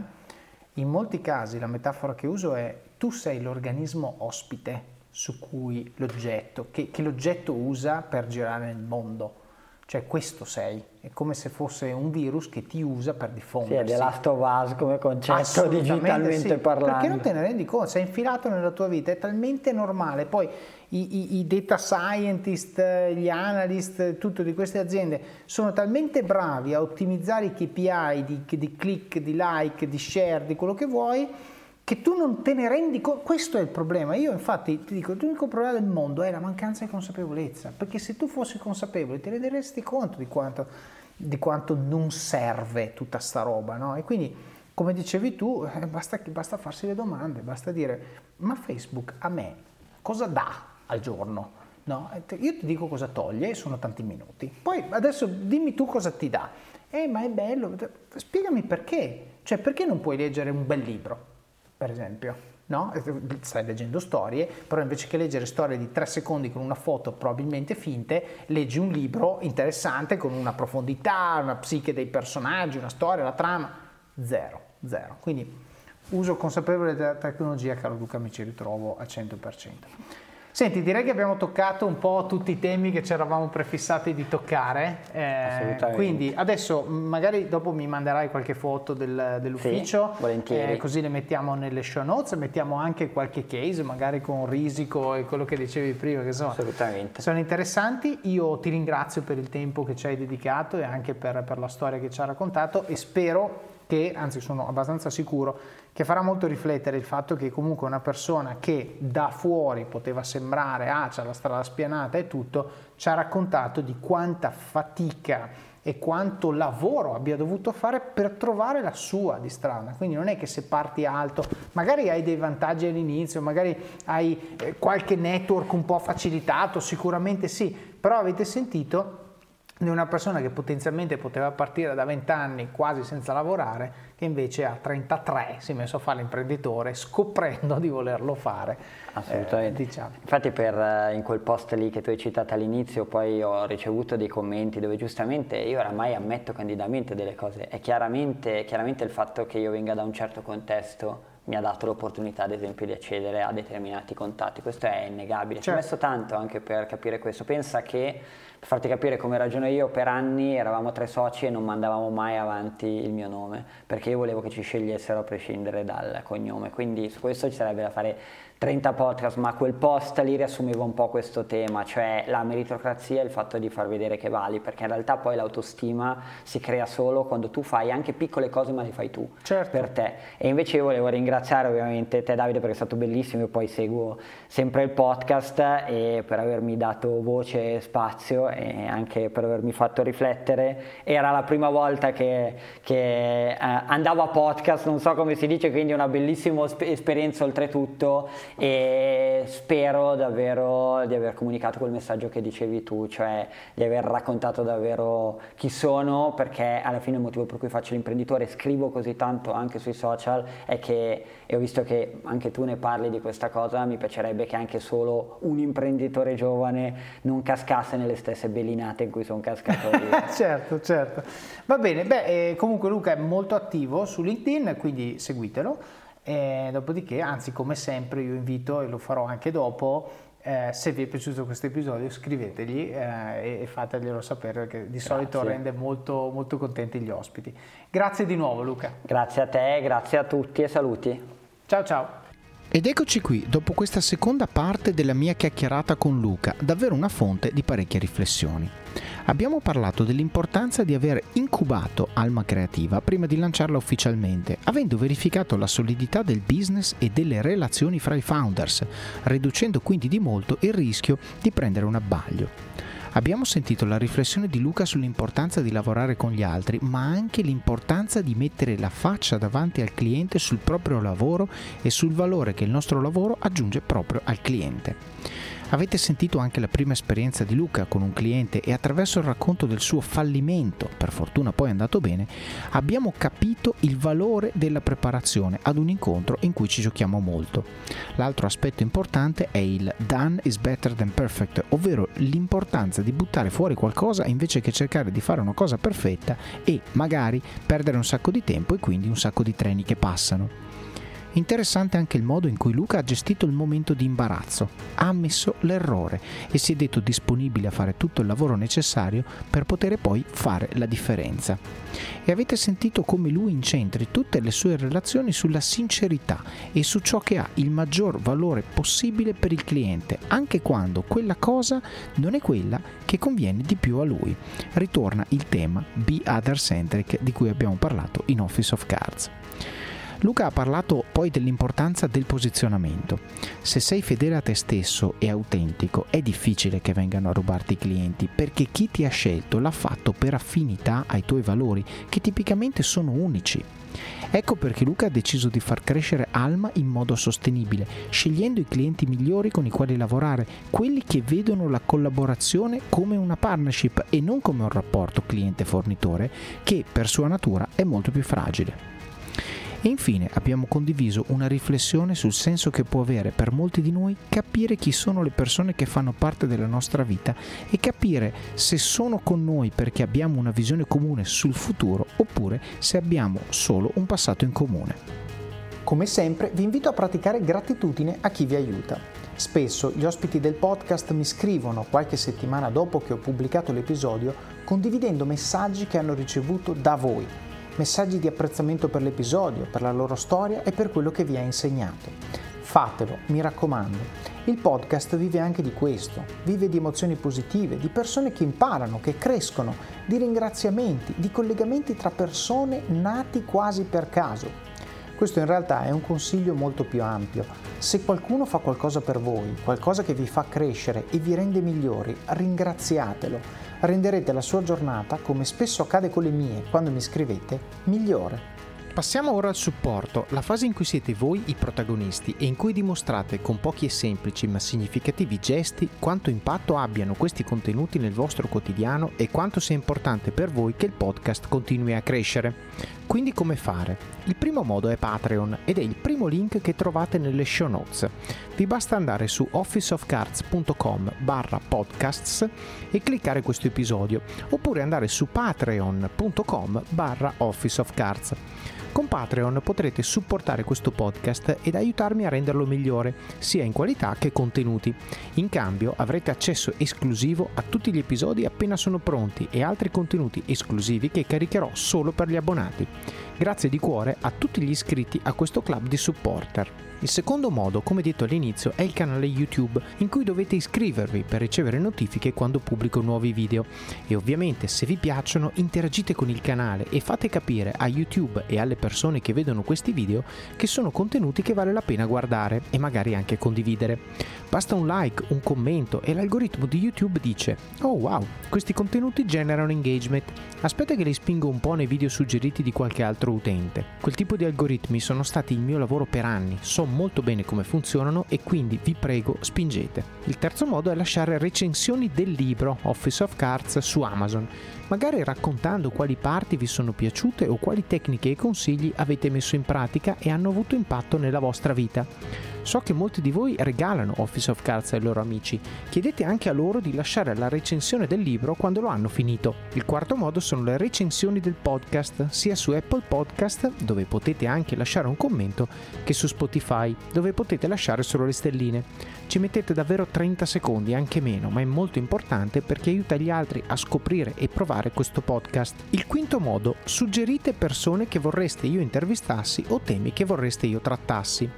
In molti casi la metafora che uso è tu sei l'organismo ospite su cui l'oggetto, che, che l'oggetto usa per girare nel mondo. Cioè questo sei, è come se fosse un virus che ti usa per diffondersi. Sì, è The Last of Us come concetto digitalmente sì, parlando. Perché non te ne rendi conto, sei infilato nella tua vita, è talmente normale. Poi i, i, i data scientist, gli analyst, tutto di queste aziende sono talmente bravi a ottimizzare i KPI di, di click, di like, di share, di quello che vuoi, che tu non te ne rendi conto, questo è il problema. Io infatti ti dico, l'unico problema del mondo è la mancanza di consapevolezza, perché se tu fossi consapevole ti renderesti conto di quanto, di quanto non serve tutta sta roba, no? E quindi, come dicevi tu, eh, basta, basta farsi le domande, basta dire, ma Facebook a me cosa dà al giorno? No? Io ti dico cosa toglie, sono tanti minuti. Poi adesso dimmi tu cosa ti dà. Eh, ma è bello, spiegami perché. Cioè, perché non puoi leggere un bel libro? Per esempio. No? Stai leggendo storie, però invece che leggere storie di tre secondi con una foto probabilmente finte, leggi un libro interessante con una profondità, una psiche dei personaggi, una storia, la trama. Zero, zero. Quindi uso consapevole della tecnologia, caro Luca, mi ci ritrovo al 100%. Senti, direi che abbiamo toccato un po' tutti i temi che ci eravamo prefissati di toccare. Eh, quindi adesso magari dopo mi manderai qualche foto del, dell'ufficio, sì, eh, così le mettiamo nelle show notes, mettiamo anche qualche case, magari con risico e quello che dicevi prima, che sono, sono interessanti. Io ti ringrazio per il tempo che ci hai dedicato e anche per, per la storia che ci ha raccontato e spero che, anzi sono abbastanza sicuro, che farà molto riflettere il fatto che comunque una persona che da fuori poteva sembrare, ah c'è la strada spianata e tutto, ci ha raccontato di quanta fatica e quanto lavoro abbia dovuto fare per trovare la sua di strada. Quindi non è che se parti alto, magari hai dei vantaggi all'inizio, magari hai eh, qualche network un po' facilitato, sicuramente sì, però avete sentito una persona che potenzialmente poteva partire da 20 anni quasi senza lavorare, che invece a 33 si è messo a fare l'imprenditore scoprendo di volerlo fare. Assolutamente. Eh, diciamo. Infatti per, eh, in quel post lì che tu hai citato all'inizio poi ho ricevuto dei commenti dove giustamente io oramai ammetto candidamente delle cose e chiaramente, chiaramente il fatto che io venga da un certo contesto mi ha dato l'opportunità ad esempio di accedere a determinati contatti, questo è innegabile, certo. ci ho certo. messo tanto anche per capire questo, pensa che per farti capire come ragiono io, per anni eravamo tre soci e non mandavamo mai avanti il mio nome, perché io volevo che ci scegliessero a prescindere dal cognome, quindi su questo ci sarebbe da fare 30 podcast, ma quel post lì riassumeva un po' questo tema, cioè la meritocrazia e il fatto di far vedere che vali, perché in realtà poi l'autostima si crea solo quando tu fai anche piccole cose ma le fai tu, certo. per te. E invece io volevo ringraziare ovviamente te Davide perché è stato bellissimo, io poi seguo sempre il podcast e per avermi dato voce e spazio e anche per avermi fatto riflettere. Era la prima volta che, che eh, andavo a podcast, non so come si dice, quindi una bellissima esperienza oltretutto e spero davvero di aver comunicato quel messaggio che dicevi tu, cioè di aver raccontato davvero chi sono, perché alla fine il motivo per cui faccio l'imprenditore, scrivo così tanto anche sui social, è che, e ho visto che anche tu ne parli di questa cosa, mi piacerebbe che anche solo un imprenditore giovane non cascasse nelle stesse belinate in cui sono cascato io. [LAUGHS] certo, certo. Va bene, beh, eh, comunque Luca è molto attivo su LinkedIn, quindi seguitelo. E dopodiché, anzi, come sempre, io invito e lo farò anche dopo. Eh, se vi è piaciuto questo episodio scrivetegli eh, e, fateglielo sapere perché di grazie. solito rende molto, molto contenti gli ospiti. Grazie di nuovo Luca. Grazie a te, grazie a tutti e saluti. Ciao ciao. Ed eccoci qui, dopo questa seconda parte della mia chiacchierata con Luca, davvero una fonte di parecchie riflessioni. Abbiamo parlato dell'importanza di aver incubato Alma Creativa prima di lanciarla ufficialmente, avendo verificato la solidità del business e delle relazioni fra i founders, riducendo quindi di molto il rischio di prendere un abbaglio. Abbiamo sentito la riflessione di Luca sull'importanza di lavorare con gli altri, ma anche l'importanza di mettere la faccia davanti al cliente sul proprio lavoro e sul valore che il nostro lavoro aggiunge proprio al cliente. Avete sentito anche la prima esperienza di Luca con un cliente e attraverso il racconto del suo fallimento, per fortuna poi è andato bene, abbiamo capito il valore della preparazione ad un incontro in cui ci giochiamo molto. L'altro aspetto importante è il done is better than perfect, ovvero l'importanza di buttare fuori qualcosa invece che cercare di fare una cosa perfetta e magari perdere un sacco di tempo e quindi un sacco di treni che passano. Interessante anche il modo in cui Luca ha gestito il momento di imbarazzo, ha ammesso l'errore e si è detto disponibile a fare tutto il lavoro necessario per poter poi fare la differenza. E avete sentito come lui incentri tutte le sue relazioni sulla sincerità e su ciò che ha il maggior valore possibile per il cliente, anche quando quella cosa non è quella che conviene di più a lui. Ritorna il tema Be Other Centric di cui abbiamo parlato in Office of Cards. Luca ha parlato poi dell'importanza del posizionamento. Se sei fedele a te stesso e autentico, è difficile che vengano a rubarti i clienti perché chi ti ha scelto l'ha fatto per affinità ai tuoi valori, che tipicamente sono unici. Ecco perché Luca ha deciso di far crescere Alma in modo sostenibile, scegliendo i clienti migliori con i quali lavorare, quelli che vedono la collaborazione come una partnership e non come un rapporto cliente-fornitore che per sua natura è molto più fragile. E infine abbiamo condiviso una riflessione sul senso che può avere per molti di noi capire chi sono le persone che fanno parte della nostra vita e capire se sono con noi perché abbiamo una visione comune sul futuro oppure se abbiamo solo un passato in comune. Come sempre vi invito a praticare gratitudine a chi vi aiuta. Spesso gli ospiti del podcast mi scrivono qualche settimana dopo che ho pubblicato l'episodio condividendo messaggi che hanno ricevuto da voi messaggi di apprezzamento per l'episodio, per la loro storia e per quello che vi ha insegnato. Fatelo, mi raccomando. Il podcast vive anche di questo, vive di emozioni positive, di persone che imparano, che crescono, di ringraziamenti, di collegamenti tra persone nati quasi per caso. Questo in realtà è un consiglio molto più ampio. Se qualcuno fa qualcosa per voi, qualcosa che vi fa crescere e vi rende migliori, ringraziatelo renderete la sua giornata, come spesso accade con le mie quando mi scrivete, migliore. Passiamo ora al supporto, la fase in cui siete voi i protagonisti e in cui dimostrate con pochi e semplici ma significativi gesti quanto impatto abbiano questi contenuti nel vostro quotidiano e quanto sia importante per voi che il podcast continui a crescere. Quindi come fare? Il primo modo è Patreon ed è il primo link che trovate nelle show notes. Vi basta andare su officeofcards.com barra podcasts e cliccare questo episodio oppure andare su patreon.com barra officeofcards. Con Patreon potrete supportare questo podcast ed aiutarmi a renderlo migliore, sia in qualità che contenuti. In cambio avrete accesso esclusivo a tutti gli episodi appena sono pronti e altri contenuti esclusivi che caricherò solo per gli abbonati. Grazie di cuore a tutti gli iscritti a questo club di supporter. Il secondo modo, come detto all'inizio, è il canale YouTube in cui dovete iscrivervi per ricevere notifiche quando pubblico nuovi video. E ovviamente se vi piacciono interagite con il canale e fate capire a YouTube e alle persone che vedono questi video che sono contenuti che vale la pena guardare e magari anche condividere. Basta un like, un commento e l'algoritmo di YouTube dice Oh wow, questi contenuti generano engagement. Aspetta che li spingo un po' nei video suggeriti di qualche altro utente. Quel tipo di algoritmi sono stati il mio lavoro per anni, so molto bene come funzionano e quindi vi prego spingete. Il terzo modo è lasciare recensioni del libro Office of Cards su Amazon, magari raccontando quali parti vi sono piaciute o quali tecniche e consigli avete messo in pratica e hanno avuto impatto nella vostra vita. So che molti di voi regalano Office of Cards ai loro amici. Chiedete anche a loro di lasciare la recensione del libro quando lo hanno finito. Il quarto modo sono le recensioni del podcast, sia su Apple Podcast, dove potete anche lasciare un commento, che su Spotify, dove potete lasciare solo le stelline. Ci mettete davvero 30 secondi, anche meno, ma è molto importante perché aiuta gli altri a scoprire e provare questo podcast. Il quinto modo, suggerite persone che vorreste io intervistassi o temi che vorreste io trattassi.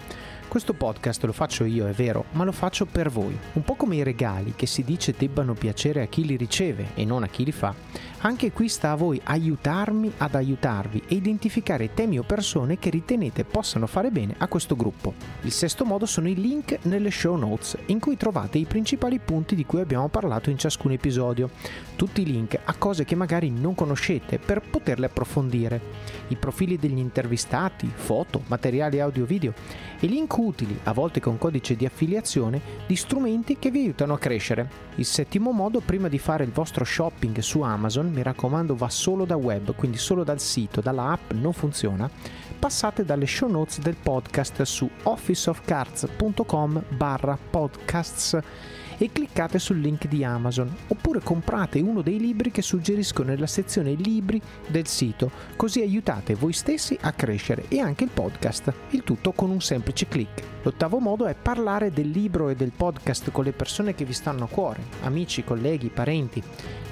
Questo podcast lo faccio io, è vero, ma lo faccio per voi. Un po' come i regali che si dice debbano piacere a chi li riceve e non a chi li fa, anche qui sta a voi aiutarmi ad aiutarvi e identificare temi o persone che ritenete possano fare bene a questo gruppo. Il sesto modo sono i link nelle show notes, in cui trovate i principali punti di cui abbiamo parlato in ciascun episodio. Tutti i link a cose che magari non conoscete per poterle approfondire. I profili degli intervistati, foto, materiali audio-video e link utili, a volte con codice di affiliazione, di strumenti che vi aiutano a crescere. Il settimo modo, prima di fare il vostro shopping su Amazon, mi raccomando va solo da web, quindi solo dal sito, dalla app non funziona, passate dalle show notes del podcast su officeofcards.com barra podcasts e cliccate sul link di Amazon oppure comprate uno dei libri che suggerisco nella sezione libri del sito così aiutate voi stessi a crescere e anche il podcast il tutto con un semplice clic. L'ottavo modo è parlare del libro e del podcast con le persone che vi stanno a cuore amici colleghi parenti.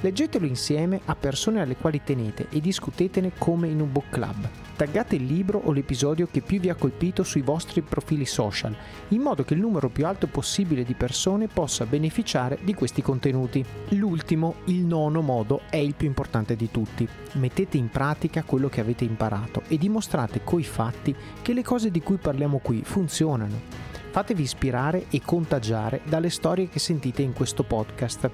Leggetelo insieme a persone alle quali tenete e discutetene come in un book club taggate il libro o l'episodio che più vi ha colpito sui vostri profili social, in modo che il numero più alto possibile di persone possa beneficiare di questi contenuti. L'ultimo, il nono modo, è il più importante di tutti. Mettete in pratica quello che avete imparato e dimostrate coi fatti che le cose di cui parliamo qui funzionano. Fatevi ispirare e contagiare dalle storie che sentite in questo podcast.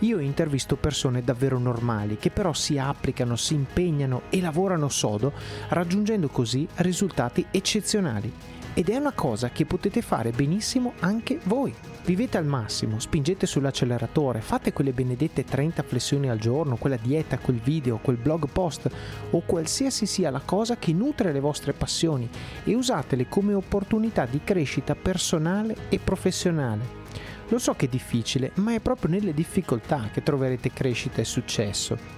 Io intervisto persone davvero normali che però si applicano, si impegnano e lavorano sodo, raggiungendo così risultati eccezionali ed è una cosa che potete fare benissimo anche voi. Vivete al massimo, spingete sull'acceleratore, fate quelle benedette 30 flessioni al giorno, quella dieta, quel video, quel blog post o qualsiasi sia la cosa che nutre le vostre passioni e usatele come opportunità di crescita personale e professionale. Lo so che è difficile, ma è proprio nelle difficoltà che troverete crescita e successo.